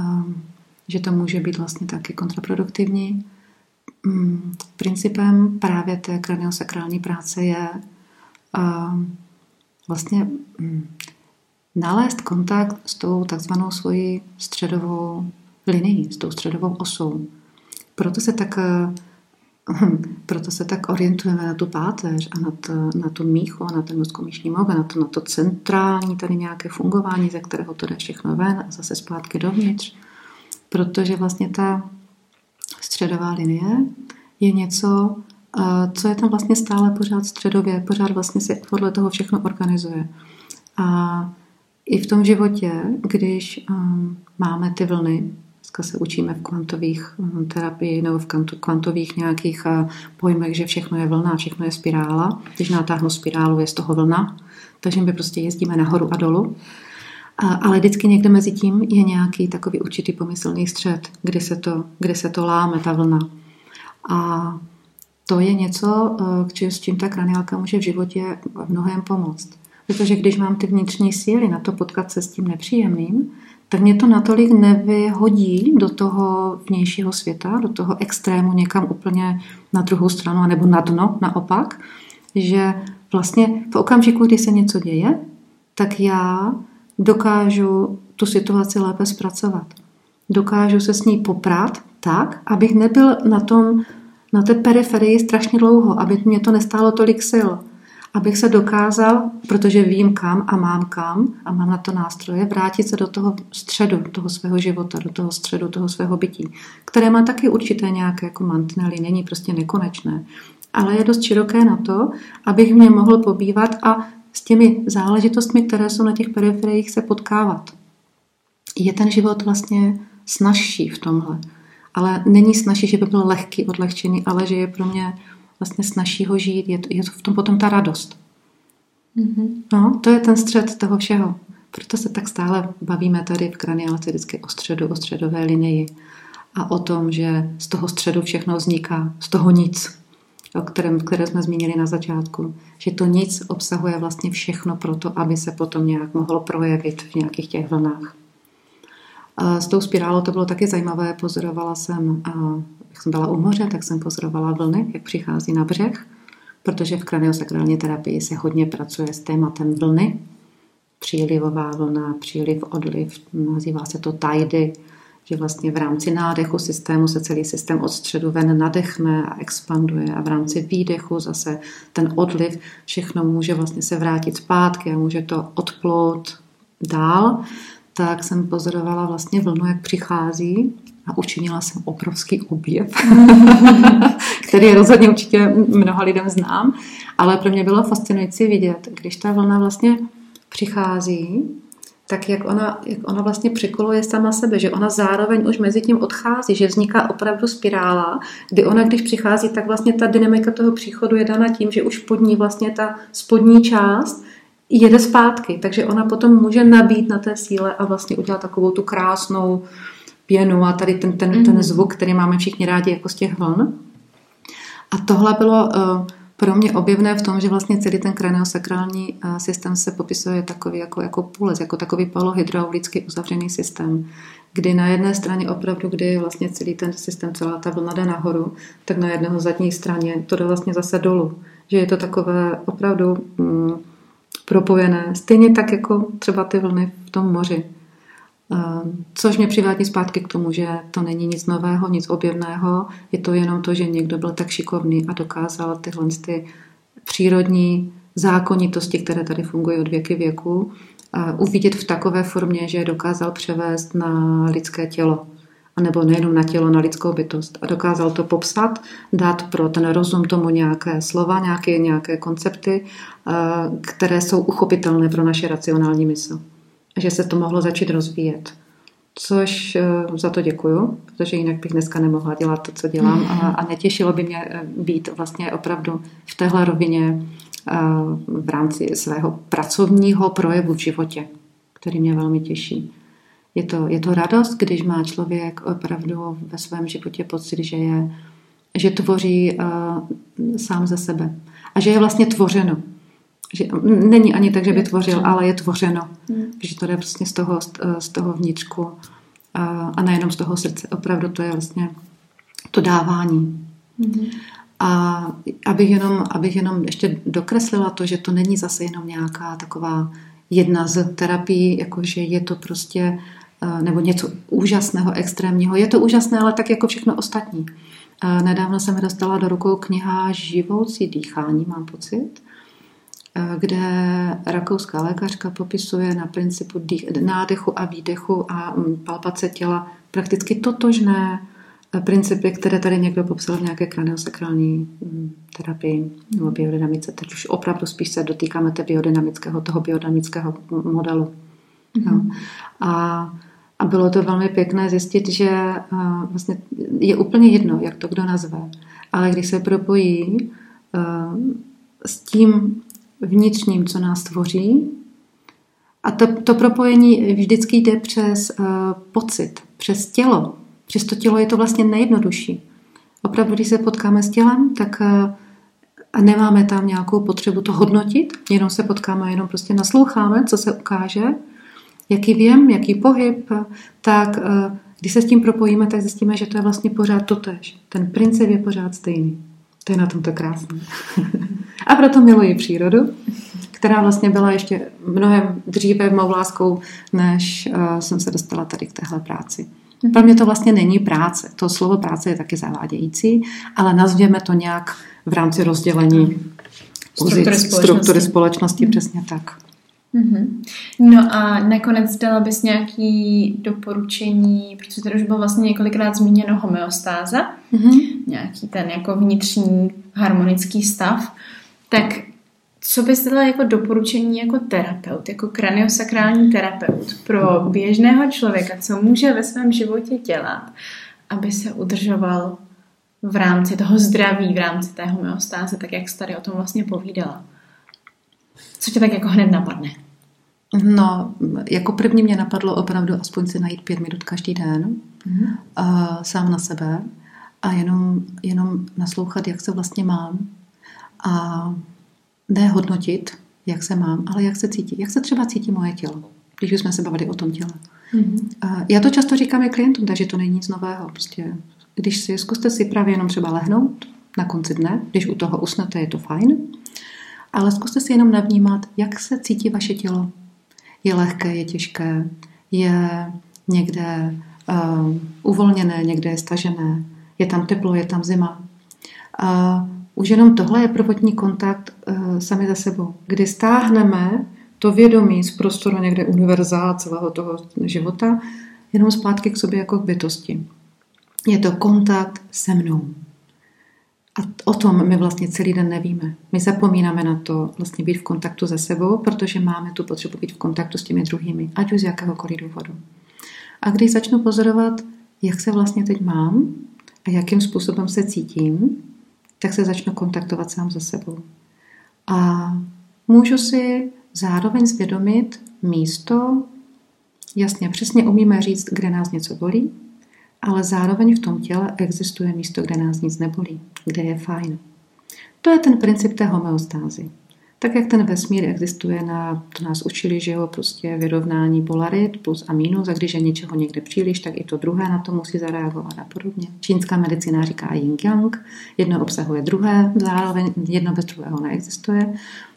um, že to může být vlastně taky kontraproduktivní. Principem právě té kraniosakrální práce je vlastně nalézt kontakt s tou takzvanou svojí středovou linií, s tou středovou osou. Proto se tak proto se tak orientujeme na tu páteř a na, to, na tu míchu, na ten mozkomíšní mozek, na to, na to centrální tady nějaké fungování, ze kterého to jde všechno ven a zase zpátky dovnitř. Protože vlastně ta středová linie je něco, co je tam vlastně stále pořád středově, pořád vlastně si podle toho všechno organizuje. A i v tom životě, když um, máme ty vlny, Dneska se učíme v kvantových hm, terapii nebo v kvantových nějakých eh, pojmech, že všechno je vlna, všechno je spirála. Když natáhnu spirálu, je z toho vlna. Takže my prostě jezdíme nahoru a dolů. Ale vždycky někde mezi tím je nějaký takový určitý pomyslný střed, kdy se to, kdy se to láme, ta vlna. A to je něco, eh, s čím ta kraniálka může v životě v mnohem pomoct. Protože když mám ty vnitřní síly na to potkat se s tím nepříjemným, tak mě to natolik nevyhodí do toho vnějšího světa, do toho extrému někam úplně na druhou stranu, nebo na dno naopak, že vlastně v okamžiku, kdy se něco děje, tak já dokážu tu situaci lépe zpracovat. Dokážu se s ní poprat tak, abych nebyl na tom, na té periferii strašně dlouho, aby mě to nestálo tolik sil abych se dokázal, protože vím kam a mám kam a mám na to nástroje, vrátit se do toho středu, toho svého života, do toho středu, toho svého bytí, které má taky určité nějaké jako mantinely, není prostě nekonečné, ale je dost široké na to, abych něm mohl pobývat a s těmi záležitostmi, které jsou na těch periferiích, se potkávat. Je ten život vlastně snažší v tomhle. Ale není snažší, že by byl lehký, odlehčený, ale že je pro mě vlastně snažší ho žít. Je, to, je to v tom potom ta radost. Mm-hmm. No, to je ten střed toho všeho. Proto se tak stále bavíme tady v kraniálce vždycky o středu, o středové linii a o tom, že z toho středu všechno vzniká, z toho nic, o kterém, které jsme zmínili na začátku. Že to nic obsahuje vlastně všechno pro to, aby se potom nějak mohlo projevit v nějakých těch vlnách. S tou spirálou to bylo taky zajímavé. Pozorovala jsem, jak jsem byla u moře, tak jsem pozorovala vlny, jak přichází na břeh, protože v kraniosakrální terapii se hodně pracuje s tématem vlny, přílivová vlna, příliv, odliv, nazývá se to tajdy, že vlastně v rámci nádechu systému se celý systém od středu ven nadechne a expanduje a v rámci výdechu zase ten odliv všechno může vlastně se vrátit zpátky a může to odplout dál, tak jsem pozorovala vlastně vlnu, jak přichází a učinila jsem obrovský objev, který rozhodně určitě mnoha lidem znám, ale pro mě bylo fascinující vidět, když ta vlna vlastně přichází, tak jak ona, jak ona vlastně překoluje sama sebe, že ona zároveň už mezi tím odchází, že vzniká opravdu spirála, kdy ona, když přichází, tak vlastně ta dynamika toho příchodu je dána tím, že už pod ní vlastně ta spodní část jede zpátky, takže ona potom může nabít na té síle a vlastně udělat takovou tu krásnou pěnu a tady ten, ten, ten mhm. zvuk, který máme všichni rádi jako z těch vln. A tohle bylo uh, pro mě objevné v tom, že vlastně celý ten kraniosakrální eh, systém se popisuje takový jako, jako půlec, jako takový polohydraulicky uzavřený systém, kdy na jedné straně opravdu, kdy vlastně celý ten systém, celá ta vlna jde nahoru, tak na jedné zadní straně to jde vlastně zase dolů. Že je to takové opravdu mm, propojené, stejně tak jako třeba ty vlny v tom moři. Ehm, což mě přivádí zpátky k tomu, že to není nic nového, nic objevného, je to jenom to, že někdo byl tak šikovný a dokázal tyhle ty přírodní zákonitosti, které tady fungují od věky věku, uvidět v takové formě, že je dokázal převést na lidské tělo. A nebo nejenom na tělo, na lidskou bytost. A dokázal to popsat, dát pro ten rozum tomu nějaké slova, nějaké, nějaké koncepty, které jsou uchopitelné pro naše racionální mysl že se to mohlo začít rozvíjet. Což eh, za to děkuju, protože jinak bych dneska nemohla dělat to, co dělám a, a netěšilo by mě eh, být vlastně opravdu v téhle rovině eh, v rámci svého pracovního projevu v životě, který mě velmi těší. Je to, je to radost, když má člověk opravdu ve svém životě pocit, že, je, že tvoří uh, sám ze sebe a že je vlastně tvořeno že není ani tak, že by tvořil, ale je tvořeno. Hmm. Že to jde prostě z toho, z toho vnitřku a, a nejenom z toho srdce. Opravdu to je vlastně to dávání. Hmm. A abych jenom, abych jenom ještě dokreslila to, že to není zase jenom nějaká taková jedna z terapií, jakože je to prostě nebo něco úžasného, extrémního. Je to úžasné, ale tak jako všechno ostatní. Eh, nedávno jsem dostala do rukou kniha Živoucí dýchání, mám pocit. Eh, kde rakouská lékařka popisuje na principu nádechu a výdechu a mm, palpace těla prakticky totožné eh, principy, které tady někdo popsal v nějaké kraniosakrální mm, terapii nebo biodynamice. Teď už opravdu spíš se dotýkáme té biodynamického, toho biodynamického modelu. Mm-hmm. No. A, a bylo to velmi pěkné zjistit, že eh, vlastně je úplně jedno, jak to kdo nazve, ale když se propojí s tím vnitřním, co nás tvoří. A to, to propojení vždycky jde přes uh, pocit, přes tělo. Přes to tělo je to vlastně nejjednodušší. Opravdu, když se potkáme s tělem, tak a nemáme tam nějakou potřebu to hodnotit, jenom se potkáme, jenom prostě nasloucháme, co se ukáže, jaký věm, jaký pohyb, tak uh, když se s tím propojíme, tak zjistíme, že to je vlastně pořád totež. Ten princip je pořád stejný. To je na tomto krásné. A proto miluji přírodu, která vlastně byla ještě mnohem dříve mou láskou, než uh, jsem se dostala tady k téhle práci. Pro mě to vlastně není práce. To slovo práce je taky zavádějící, ale nazvěme to nějak v rámci rozdělení struktury společnosti, struktury společnosti mm. přesně tak. Mm-hmm. No a nakonec dala bys nějaký doporučení, protože tady už bylo vlastně několikrát zmíněno homeostáza, mm-hmm. nějaký ten jako vnitřní harmonický stav, tak Co byste dala jako doporučení jako terapeut, jako kraniosakrální terapeut pro běžného člověka, co může ve svém životě dělat, aby se udržoval v rámci toho zdraví, v rámci té homeostáze, tak jak jste tady o tom vlastně povídala? Co tě tak jako hned napadne? No, jako první mě napadlo opravdu aspoň si najít pět minut každý den, mm-hmm. a sám na sebe a jenom, jenom naslouchat, jak se vlastně mám a ne hodnotit, jak se mám, ale jak se cítí. Jak se třeba cítí moje tělo, když už jsme se bavili o tom těle. Mm-hmm. A já to často říkám i klientům, takže to není nic nového. Prostě, když si zkuste si právě jenom třeba lehnout na konci dne, když u toho usnete, je to fajn, ale zkuste si jenom navnímat, jak se cítí vaše tělo. Je lehké, je těžké, je někde uh, uvolněné, někde je stažené, je tam teplo, je tam zima. Uh, už jenom tohle je prvotní kontakt uh, sami za sebou, kdy stáhneme to vědomí z prostoru někde univerzá celého toho života jenom zpátky k sobě jako k bytosti. Je to kontakt se mnou. A o tom my vlastně celý den nevíme. My zapomínáme na to vlastně být v kontaktu se sebou, protože máme tu potřebu být v kontaktu s těmi druhými, ať už z jakéhokoliv důvodu. A když začnu pozorovat, jak se vlastně teď mám a jakým způsobem se cítím, tak se začnu kontaktovat sám se sebou. A můžu si zároveň zvědomit místo, jasně, přesně umíme říct, kde nás něco bolí, ale zároveň v tom těle existuje místo, kde nás nic nebolí, kde je fajn. To je ten princip té homeostázy. Tak jak ten vesmír existuje, na, to nás učili, že jo, prostě vyrovnání polarit plus a minus a když je něčeho někde příliš, tak i to druhé na to musí zareagovat a podobně. Čínská medicína říká yin yang, jedno obsahuje druhé, zároveň jedno bez druhého neexistuje.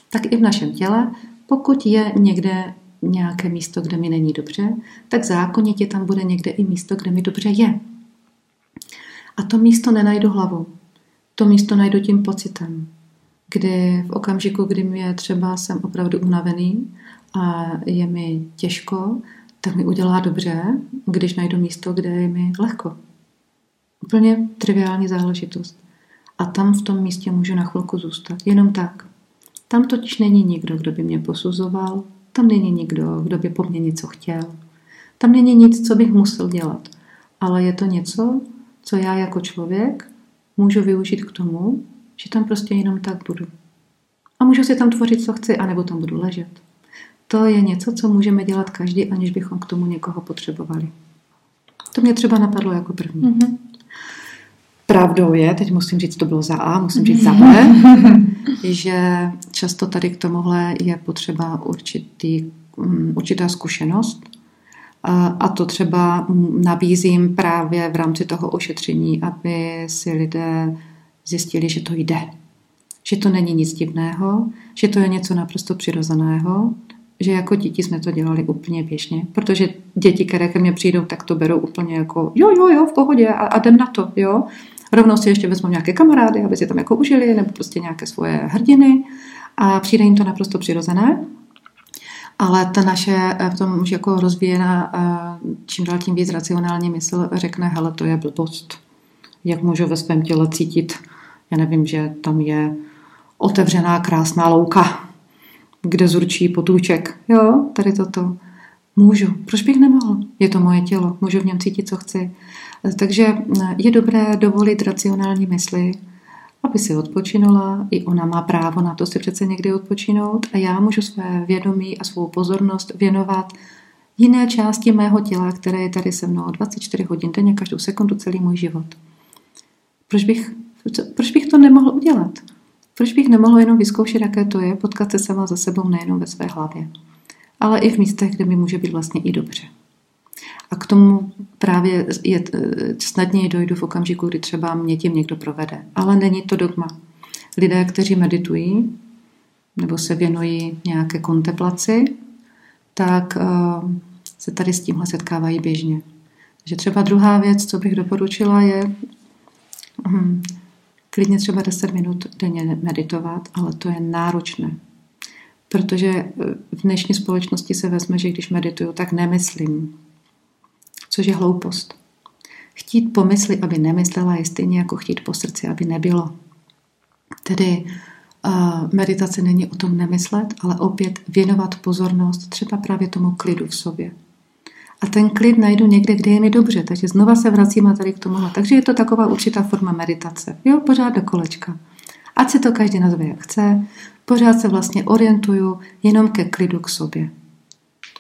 Tak i v našem těle, pokud je někde nějaké místo, kde mi není dobře, tak zákonitě tam bude někde i místo, kde mi dobře je. A to místo nenajdu hlavou. To místo najdu tím pocitem, kdy v okamžiku, kdy mi je třeba jsem opravdu unavený a je mi těžko, tak mi udělá dobře, když najdu místo, kde je mi lehko. Úplně triviální záležitost. A tam v tom místě můžu na chvilku zůstat. Jenom tak. Tam totiž není nikdo, kdo by mě posuzoval, tam není nikdo, kdo by po mně něco chtěl. Tam není nic, co bych musel dělat. Ale je to něco, co já jako člověk můžu využít k tomu, že tam prostě jenom tak budu. A můžu si tam tvořit, co chci, anebo tam budu ležet. To je něco, co můžeme dělat každý, aniž bychom k tomu někoho potřebovali. To mě třeba napadlo jako první. Mm-hmm. Pravdou je, teď musím říct, to bylo za A, musím říct za B, že často tady k tomuhle je potřeba určitý, mm, určitá zkušenost. A to třeba nabízím právě v rámci toho ošetření, aby si lidé zjistili, že to jde. Že to není nic divného, že to je něco naprosto přirozeného, že jako děti jsme to dělali úplně běžně, protože děti, které ke mně přijdou, tak to berou úplně jako jo, jo, jo, v pohodě a, a jdem na to, jo. Rovnou si ještě vezmou nějaké kamarády, aby si tam jako užili, nebo prostě nějaké svoje hrdiny a přijde jim to naprosto přirozené. Ale ta naše eh, v tom už jako rozvíjená, eh, čím dál tím víc racionální mysl řekne, hele, to je blbost. Jak můžu ve svém těle cítit, já nevím, že tam je otevřená krásná louka, kde zurčí potůček. Jo, tady toto. Můžu. Proč bych nemohl? Je to moje tělo. Můžu v něm cítit, co chci. Takže je dobré dovolit racionální mysli, aby si odpočinula. I ona má právo na to si přece někdy odpočinout a já můžu své vědomí a svou pozornost věnovat jiné části mého těla, které je tady se mnou 24 hodin denně, každou sekundu, celý můj život. Proč bych, proč bych to nemohl udělat? Proč bych nemohl jenom vyzkoušet, jaké to je, potkat se sama za sebou nejenom ve své hlavě, ale i v místech, kde mi může být vlastně i dobře. A k tomu právě je, snadněji dojdu v okamžiku, kdy třeba mě tím někdo provede. Ale není to dogma. Lidé, kteří meditují nebo se věnují nějaké kontemplaci, tak uh, se tady s tímhle setkávají běžně. Takže třeba druhá věc, co bych doporučila, je hm, klidně třeba 10 minut denně meditovat, ale to je náročné. Protože eh, v dnešní společnosti se vezme, že když medituju, tak nemyslím což je hloupost. Chtít po mysli, aby nemyslela, je stejně jako chtít po srdci, aby nebylo. Tedy meditace není o tom nemyslet, ale opět věnovat pozornost třeba právě tomu klidu v sobě. A ten klid najdu někde, kde je mi dobře. Takže znova se vracíme tady k tomu. Takže je to taková určitá forma meditace. Jo, pořád do kolečka. Ať si to každý nazve jak chce, pořád se vlastně orientuju jenom ke klidu k sobě.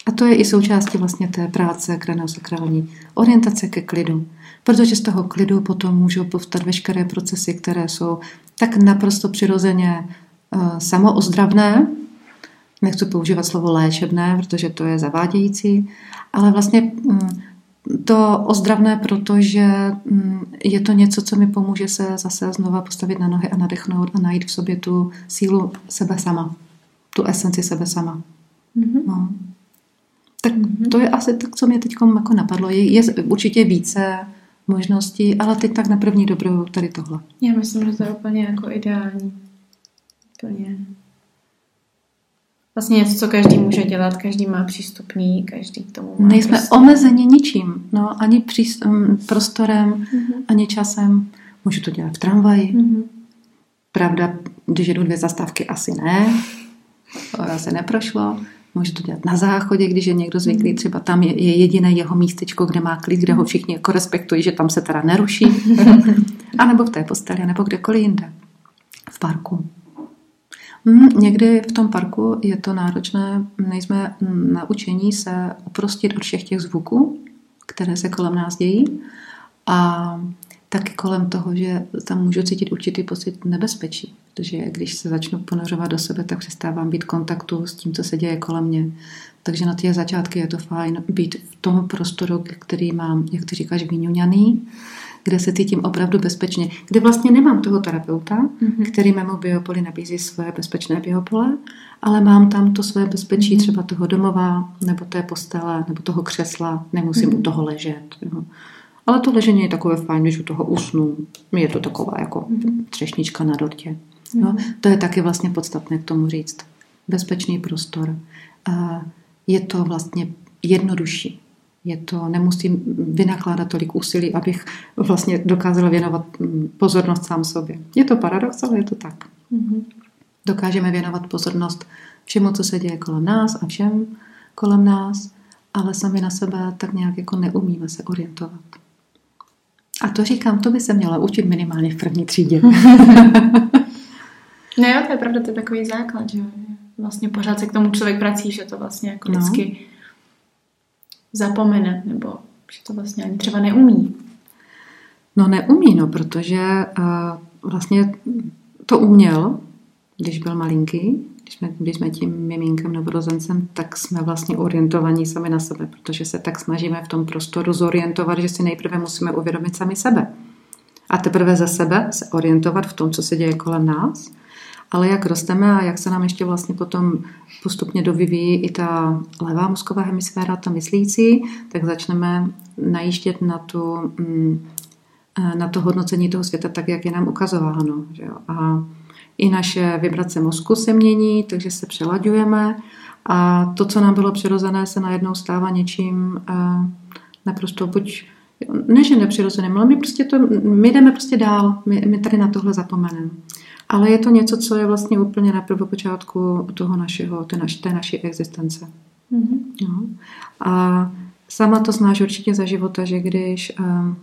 A to je i součástí vlastně té práce kraniosakrální. Orientace ke klidu. Protože z toho klidu potom můžou povstat veškeré procesy, které jsou tak naprosto přirozeně uh, samoozdravné. Nechci používat slovo léčebné, protože to je zavádějící, ale vlastně um, to ozdravné, protože um, je to něco, co mi pomůže se zase znova postavit na nohy a nadechnout a najít v sobě tu sílu sebe sama. Tu esenci sebe sama. Mm-hmm. No. Tak mm-hmm. to je asi tak, co mě teď jako napadlo. Je, je určitě více možností, ale teď tak na první dobrou tady tohle. Já myslím, že to je úplně jako ideální. Úplně. Vlastně něco, co každý může dělat, každý má přístupný, každý k tomu má Nejsme prostě... omezeni ničím, no, ani příst, um, prostorem, mm-hmm. ani časem. Můžu to dělat v tramvaji. Mm-hmm. Pravda, když jedu dvě zastávky, asi ne. To se neprošlo. Může to dělat na záchodě, když je někdo zvyklý, hmm. třeba tam je, je jediné jeho místečko, kde má klid, kde ho všichni jako respektují, že tam se teda neruší. a nebo v té posteli, nebo kdekoliv jinde. V parku. Hmm, někdy v tom parku je to náročné, nejsme naučení se uprostit od všech těch zvuků, které se kolem nás dějí. A taky kolem toho, že tam můžu cítit určitý pocit nebezpečí. Protože když se začnu ponořovat do sebe, tak přestávám být v kontaktu s tím, co se děje kolem mě. Takže na ty začátky je to fajn být v tom prostoru, který mám, jak ty říkáš, vyňuňaný, kde se cítím opravdu bezpečně, kde vlastně nemám toho terapeuta, mm-hmm. který mému biopoli nabízí své bezpečné biopole, ale mám tam to své bezpečí mm-hmm. třeba toho domova, nebo té postele, nebo toho křesla, nemusím mm-hmm. u toho ležet. Jo. Ale to ležení je takové fajn, když u toho usnu. Je to taková jako mm-hmm. třešnička na dortě. No, to je taky vlastně podstatné k tomu říct. Bezpečný prostor. A je to vlastně jednodušší. Je to, nemusím vynakládat tolik úsilí, abych vlastně dokázala věnovat mm, pozornost sám sobě. Je to paradox, ale je to tak. Mm-hmm. Dokážeme věnovat pozornost všemu, co se děje kolem nás a všem kolem nás, ale sami na sebe tak nějak jako neumíme se orientovat. A to říkám, to by se měla učit minimálně v první třídě. No jo, to je pravda, to je takový základ, že vlastně pořád se k tomu člověk prací, že to vlastně jako no. Zapomene, nebo že to vlastně ani třeba neumí. No neumí, no, protože uh, vlastně to uměl, když byl malinký, když jsme, když jsme tím miminkem nebo rozencem, tak jsme vlastně orientovaní sami na sebe, protože se tak snažíme v tom prostoru zorientovat, že si nejprve musíme uvědomit sami sebe. A teprve za sebe se orientovat v tom, co se děje kolem nás ale jak rosteme a jak se nám ještě vlastně potom postupně dovyvíjí i ta levá mozková hemisféra, ta myslící, tak začneme najíždět na, tu, mm, eh, na to hodnocení toho světa tak, jak je nám ukazováno. Že jo? A i naše vibrace mozku se mění, takže se přelaďujeme a to, co nám bylo přirozené, se najednou stává něčím eh, naprosto buď ne, že nepřirozeným, ale my prostě to, my jdeme prostě dál, my, my tady na tohle zapomeneme. Ale je to něco, co je vlastně úplně na prvopočátku toho našeho, té, naš, té naší existence. Mm-hmm. No. A sama to znáš určitě za života, že když um,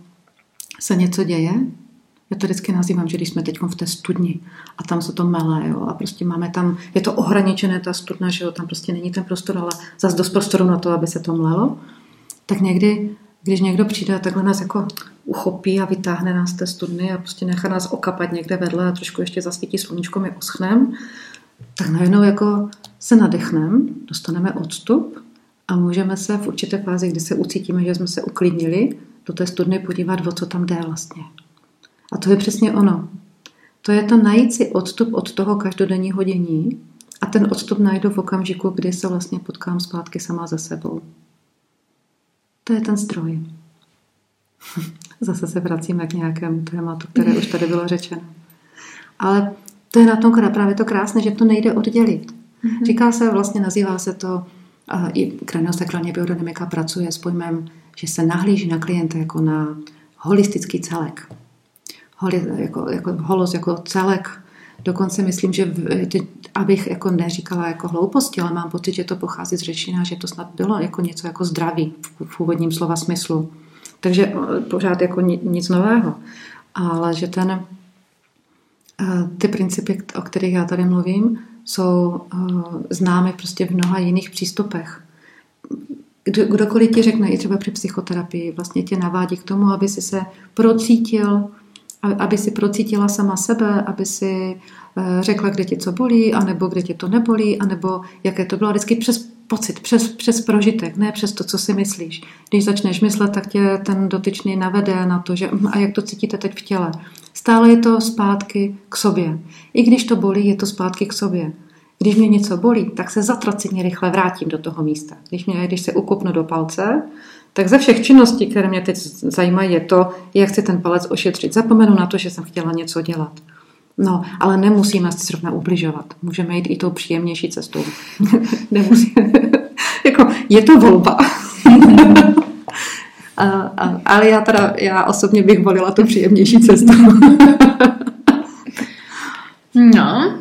se něco děje, já to vždycky nazývám, že když jsme teď v té studni a tam se to mele, jo, a prostě máme tam, je to ohraničené ta studna, že jo, tam prostě není ten prostor, ale zase dost prostoru na to, aby se to mlelo, tak někdy když někdo přijde a takhle nás jako uchopí a vytáhne nás z té studny a prostě nechá nás okapat někde vedle a trošku ještě zasvítí sluníčko, my oschnem, tak najednou jako se nadechneme, dostaneme odstup a můžeme se v určité fázi, kdy se ucítíme, že jsme se uklidnili, do té studny podívat, o co tam jde vlastně. A to je přesně ono. To je to najít si odstup od toho každodenního dění a ten odstup najdu v okamžiku, kdy se vlastně potkám zpátky sama za sebou. To je ten stroj. Zase se vracíme k nějakému tématu, které už tady bylo řečeno. Ale to je na tom právě to krásné, že to nejde oddělit. Mm-hmm. Říká se, vlastně nazývá se to, uh, i kraniosakrální biodynamika pracuje s pojmem, že se nahlíží na klienta jako na holistický celek. Holi, jako, jako holos jako celek dokonce myslím, že abych jako neříkala jako hlouposti, ale mám pocit, že to pochází z řečina, že to snad bylo jako něco jako zdraví v, úvodním slova smyslu. Takže eh, pořád jako nic nového. Ale že ten, eh, ty principy, o kterých já tady mluvím, jsou eh, známy prostě v mnoha jiných přístupech. Kdokoliv ti řekne, i třeba při psychoterapii, vlastně tě navádí k tomu, aby si se procítil, aby si procítila sama sebe, aby si řekla, kde tě co bolí, anebo kde tě to nebolí, anebo jaké to bylo vždycky přes pocit, přes, přes prožitek, ne přes to, co si myslíš. Když začneš myslet, tak tě ten dotyčný navede na to, že hm, a jak to cítíte teď v těle. Stále je to zpátky k sobě. I když to bolí, je to zpátky k sobě. Když mě něco bolí, tak se zatraceně rychle vrátím do toho místa. Když, mě, když se ukopnu do palce, tak ze všech činností, které mě teď zajímají, je to, jak chci ten palec ošetřit. Zapomenu na to, že jsem chtěla něco dělat. No, ale nemusíme si zrovna ubližovat. Můžeme jít i tou příjemnější cestou. nemusíme. jako, je to volba. a, a, ale já teda, já osobně bych volila tu příjemnější cestu. no,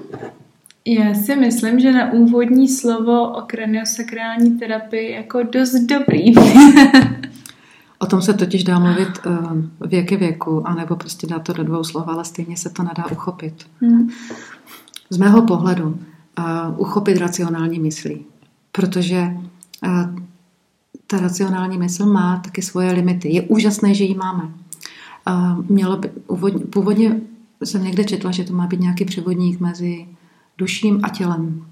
já si myslím, že na úvodní slovo o kraniosakrální terapii jako dost dobrý. O tom se totiž dá mluvit uh, věky věku, anebo prostě dá to do dvou slov, ale stejně se to nedá uchopit. Hmm. Z mého pohledu uh, uchopit racionální myslí, protože uh, ta racionální mysl má taky svoje limity. Je úžasné, že ji máme. Uh, mělo by, původně, původně jsem někde četla, že to má být nějaký převodník mezi duším a tělem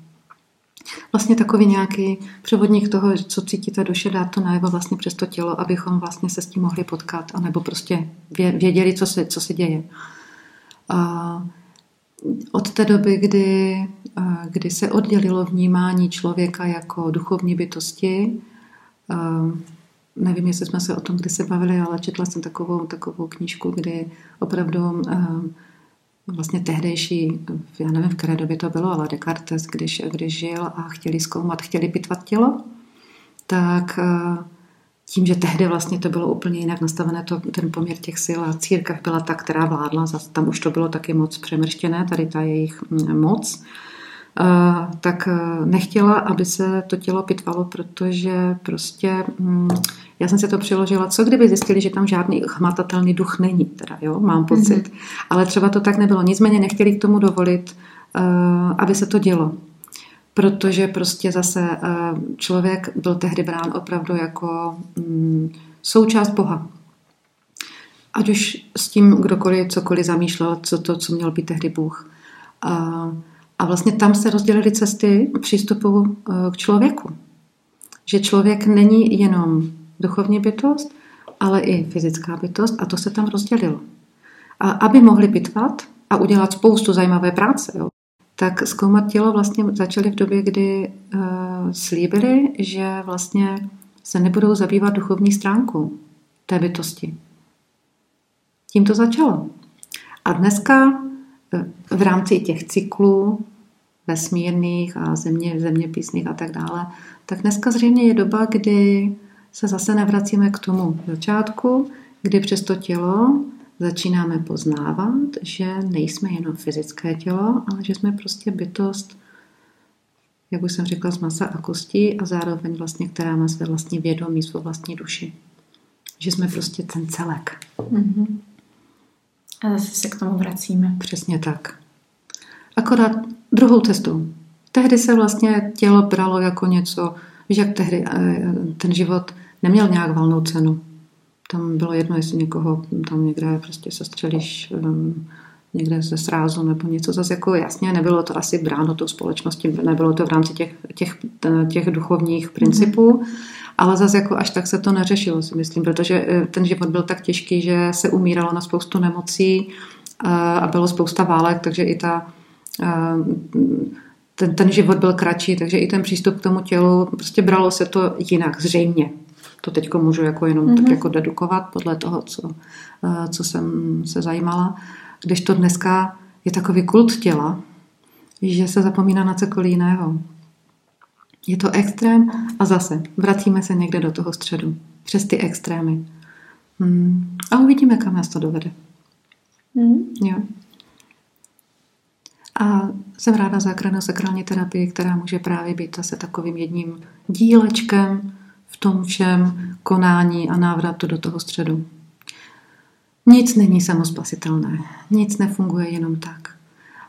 vlastně takový nějaký převodník toho, co cítí ta duše, dát to najevo vlastně přes to tělo, abychom vlastně se s tím mohli potkat, anebo prostě věděli, co se, co se děje. A od té doby, kdy, kdy se oddělilo vnímání člověka jako duchovní bytosti, nevím, jestli jsme se o tom kdy se bavili, ale četla jsem takovou, takovou knížku, kdy opravdu vlastně tehdejší, já nevím, v které době to bylo, ale Descartes, když, když žil a chtěli zkoumat, chtěli pitvat tělo, tak eh, tím, že tehdy vlastně to bylo úplně jinak nastavené, to, ten poměr těch sil a církev byla ta, která vládla, tam už to bylo taky moc přemrštěné, tady ta jejich mm, moc, tak eh, nechtěla, aby se to tělo pitvalo, protože prostě mm, já jsem si to přiložila, co kdyby zjistili, že tam žádný hmatatelný duch není, teda, jo, mám pocit. Mm-hmm. Ale třeba to tak nebylo. Nicméně nechtěli k tomu dovolit, uh, aby se to dělo. Protože prostě zase uh, člověk byl tehdy brán opravdu jako um, součást Boha. Ať už s tím kdokoliv cokoliv zamýšlel, co to, co měl být tehdy Bůh. Uh, a vlastně tam se rozdělily cesty přístupu uh, k člověku. Že člověk není jenom duchovní bytost, ale i fyzická bytost a to se tam rozdělilo. A aby mohli pitvat a udělat spoustu zajímavé práce, jo, tak zkoumat tělo vlastně začali v době, kdy uh, slíbili, že vlastně se nebudou zabývat duchovní stránkou té bytosti. Tím to začalo. A dneska eh, v rámci těch cyklů vesmírných a země, zeměpisných a tak dále, tak dneska zřejmě je doba, kdy se zase navracíme k tomu začátku, kdy přes to tělo začínáme poznávat, že nejsme jenom fyzické tělo, ale že jsme prostě bytost, jak už jsem řekla, z masa a kostí a zároveň vlastně, která má své vlastní vědomí, svou vlastní duši. Že jsme prostě ten celek. Mm-hmm. A zase se k tomu vracíme. Přesně tak. Akorát druhou cestou. Tehdy se vlastně tělo bralo jako něco, víš, jak tehdy eh, ten život neměl nějak valnou cenu. Tam bylo jedno, jestli někoho tam někde prostě se střelíš um, někde ze srázu nebo něco zase jako jasně, nebylo to asi bráno tou společností, nebylo to v rámci těch, těch, těch duchovních principů, mm-hmm. Ale zase jako až tak se to neřešilo, si myslím, protože eh, ten život byl tak těžký, že se umíralo na spoustu nemocí eh, a bylo spousta válek, takže i ta eh, ten, ten život byl kratší, takže i ten přístup k tomu tělu, prostě bralo se to jinak, zřejmě. To teď můžu jako jenom mm-hmm. tak mhm. jako dedukovat podle toho, co, co jsem se zajímala. Když to dneska je takový kult těla, že se zapomíná na cokoliv jiného. Je to extrém a zase vracíme se někde do toho středu. Přes ty extrémy. Hmm. A uvidíme, kam nás to dovede. Hmm. Jo. A jsem ráda za kranosakrální terapii, která může právě být zase takovým jedním dílečkem v tom všem konání a návratu do toho středu. Nic není samospasitelné, nic nefunguje jenom tak.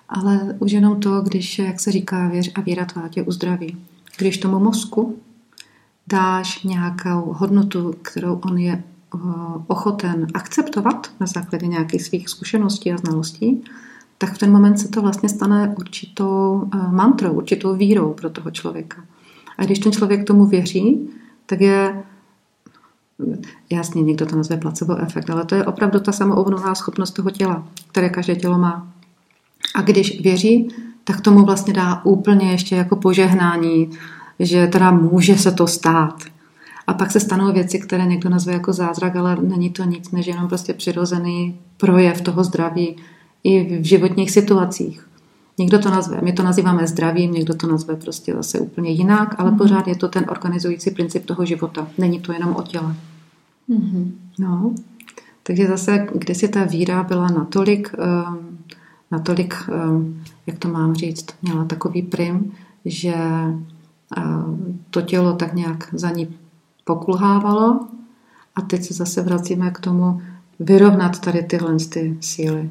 Ale už jenom to, když, jak se říká, věř a víra tvá tě uzdraví. Když tomu mozku dáš nějakou hodnotu, kterou on je eh, ochoten akceptovat na základě nějakých svých zkušeností a znalostí, tak v ten moment se to vlastně stane určitou eh, mantrou, určitou vírou pro toho člověka. A když ten člověk tomu věří, tak je jasně, někdo to nazve placebo efekt, ale to je opravdu ta samoobnová schopnost toho těla, které každé tělo má. A když věří, tak tomu vlastně dá úplně ještě jako požehnání, že teda může se to stát. A pak se stanou věci, které někdo nazve jako zázrak, ale není to nic, než jenom prostě přirozený projev toho zdraví i v životních situacích. Někdo to nazve, my to nazýváme zdravím, někdo to nazve prostě zase úplně jinak, ale mm-hmm. pořád je to ten organizující princip toho života. Není to jenom o těle. Mm-hmm. No, takže zase, kde si ta víra byla natolik, um, natolik, um, jak to mám říct, měla takový prim, že uh, to tělo tak nějak za ní pokulhávalo a teď se zase vracíme k tomu vyrovnat tady tyhle ty síly.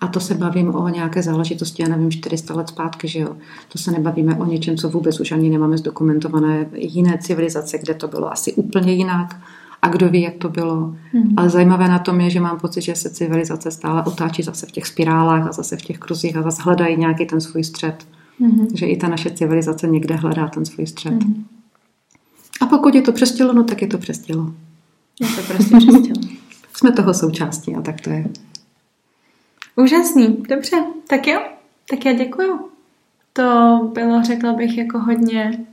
A to se bavím o nějaké záležitosti, já nevím, 400 let zpátky, že jo. To se nebavíme o něčem, co vůbec už ani nemáme zdokumentované jiné civilizace, kde to bylo asi úplně jinak a kdo ví, jak to bylo. Mm-hmm. Ale zajímavé na tom je, že mám pocit, že se civilizace stále otáčí zase v těch spirálách a zase v těch kruzích a zase hledají nějaký ten svůj střed. Mm-hmm. Že i ta naše civilizace někde hledá ten svůj střed. Mm-hmm. A pokud je to přes tělo, no tak je to přes tělo. Je to prostě přes tělo. Jsme toho součástí a tak to je. Úžasný, dobře, tak jo, tak já děkuju. To bylo, řekla bych, jako hodně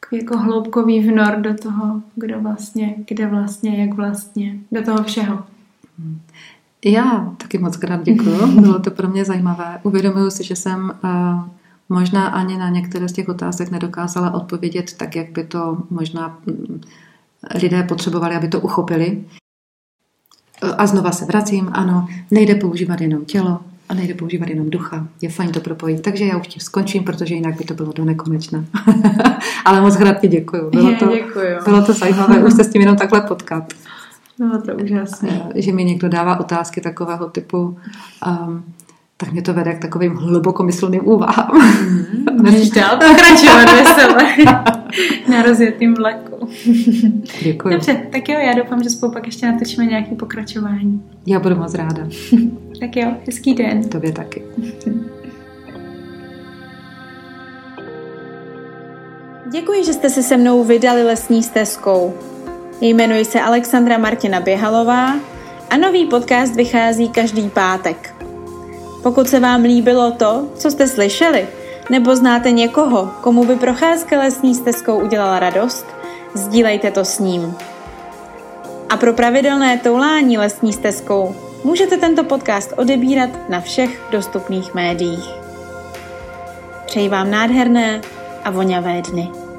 takový jako hloubkový vnor do toho, kdo vlastně, kde vlastně, jak vlastně, do toho všeho. Já taky moc krát děkuju, bylo to pro mě zajímavé. Uvědomuji si, že jsem uh, možná ani na některé z těch otázek nedokázala odpovědět tak, jak by to možná mm, lidé potřebovali, aby to uchopili. A znova se vracím, ano, nejde používat jenom tělo a nejde používat jenom ducha. Je fajn to propojit. Takže já už tím skončím, protože jinak by to bylo do nekonečna. Ale moc hrát ti děkuju. Bylo to, děkuju. bylo to zajímavé už se s tím jenom takhle potkat. Bylo to úžasné. Že mi někdo dává otázky takového typu, um, tak mě to vede k takovým hlubokomyslným úvahám. Mm, můžeš dál pokračovat veselé na rozjetým vlaku. Děkuji. Dobře, tak jo, já doufám, že spolu pak ještě natočíme nějaké pokračování. Já budu moc ráda. Tak jo, hezký den. Tobě taky. Děkuji, že jste se se mnou vydali lesní stezkou. Jmenuji se Alexandra Martina Běhalová a nový podcast vychází každý pátek. Pokud se vám líbilo to, co jste slyšeli, nebo znáte někoho, komu by procházka lesní stezkou udělala radost, sdílejte to s ním. A pro pravidelné toulání lesní stezkou můžete tento podcast odebírat na všech dostupných médiích. Přeji vám nádherné a voňavé dny.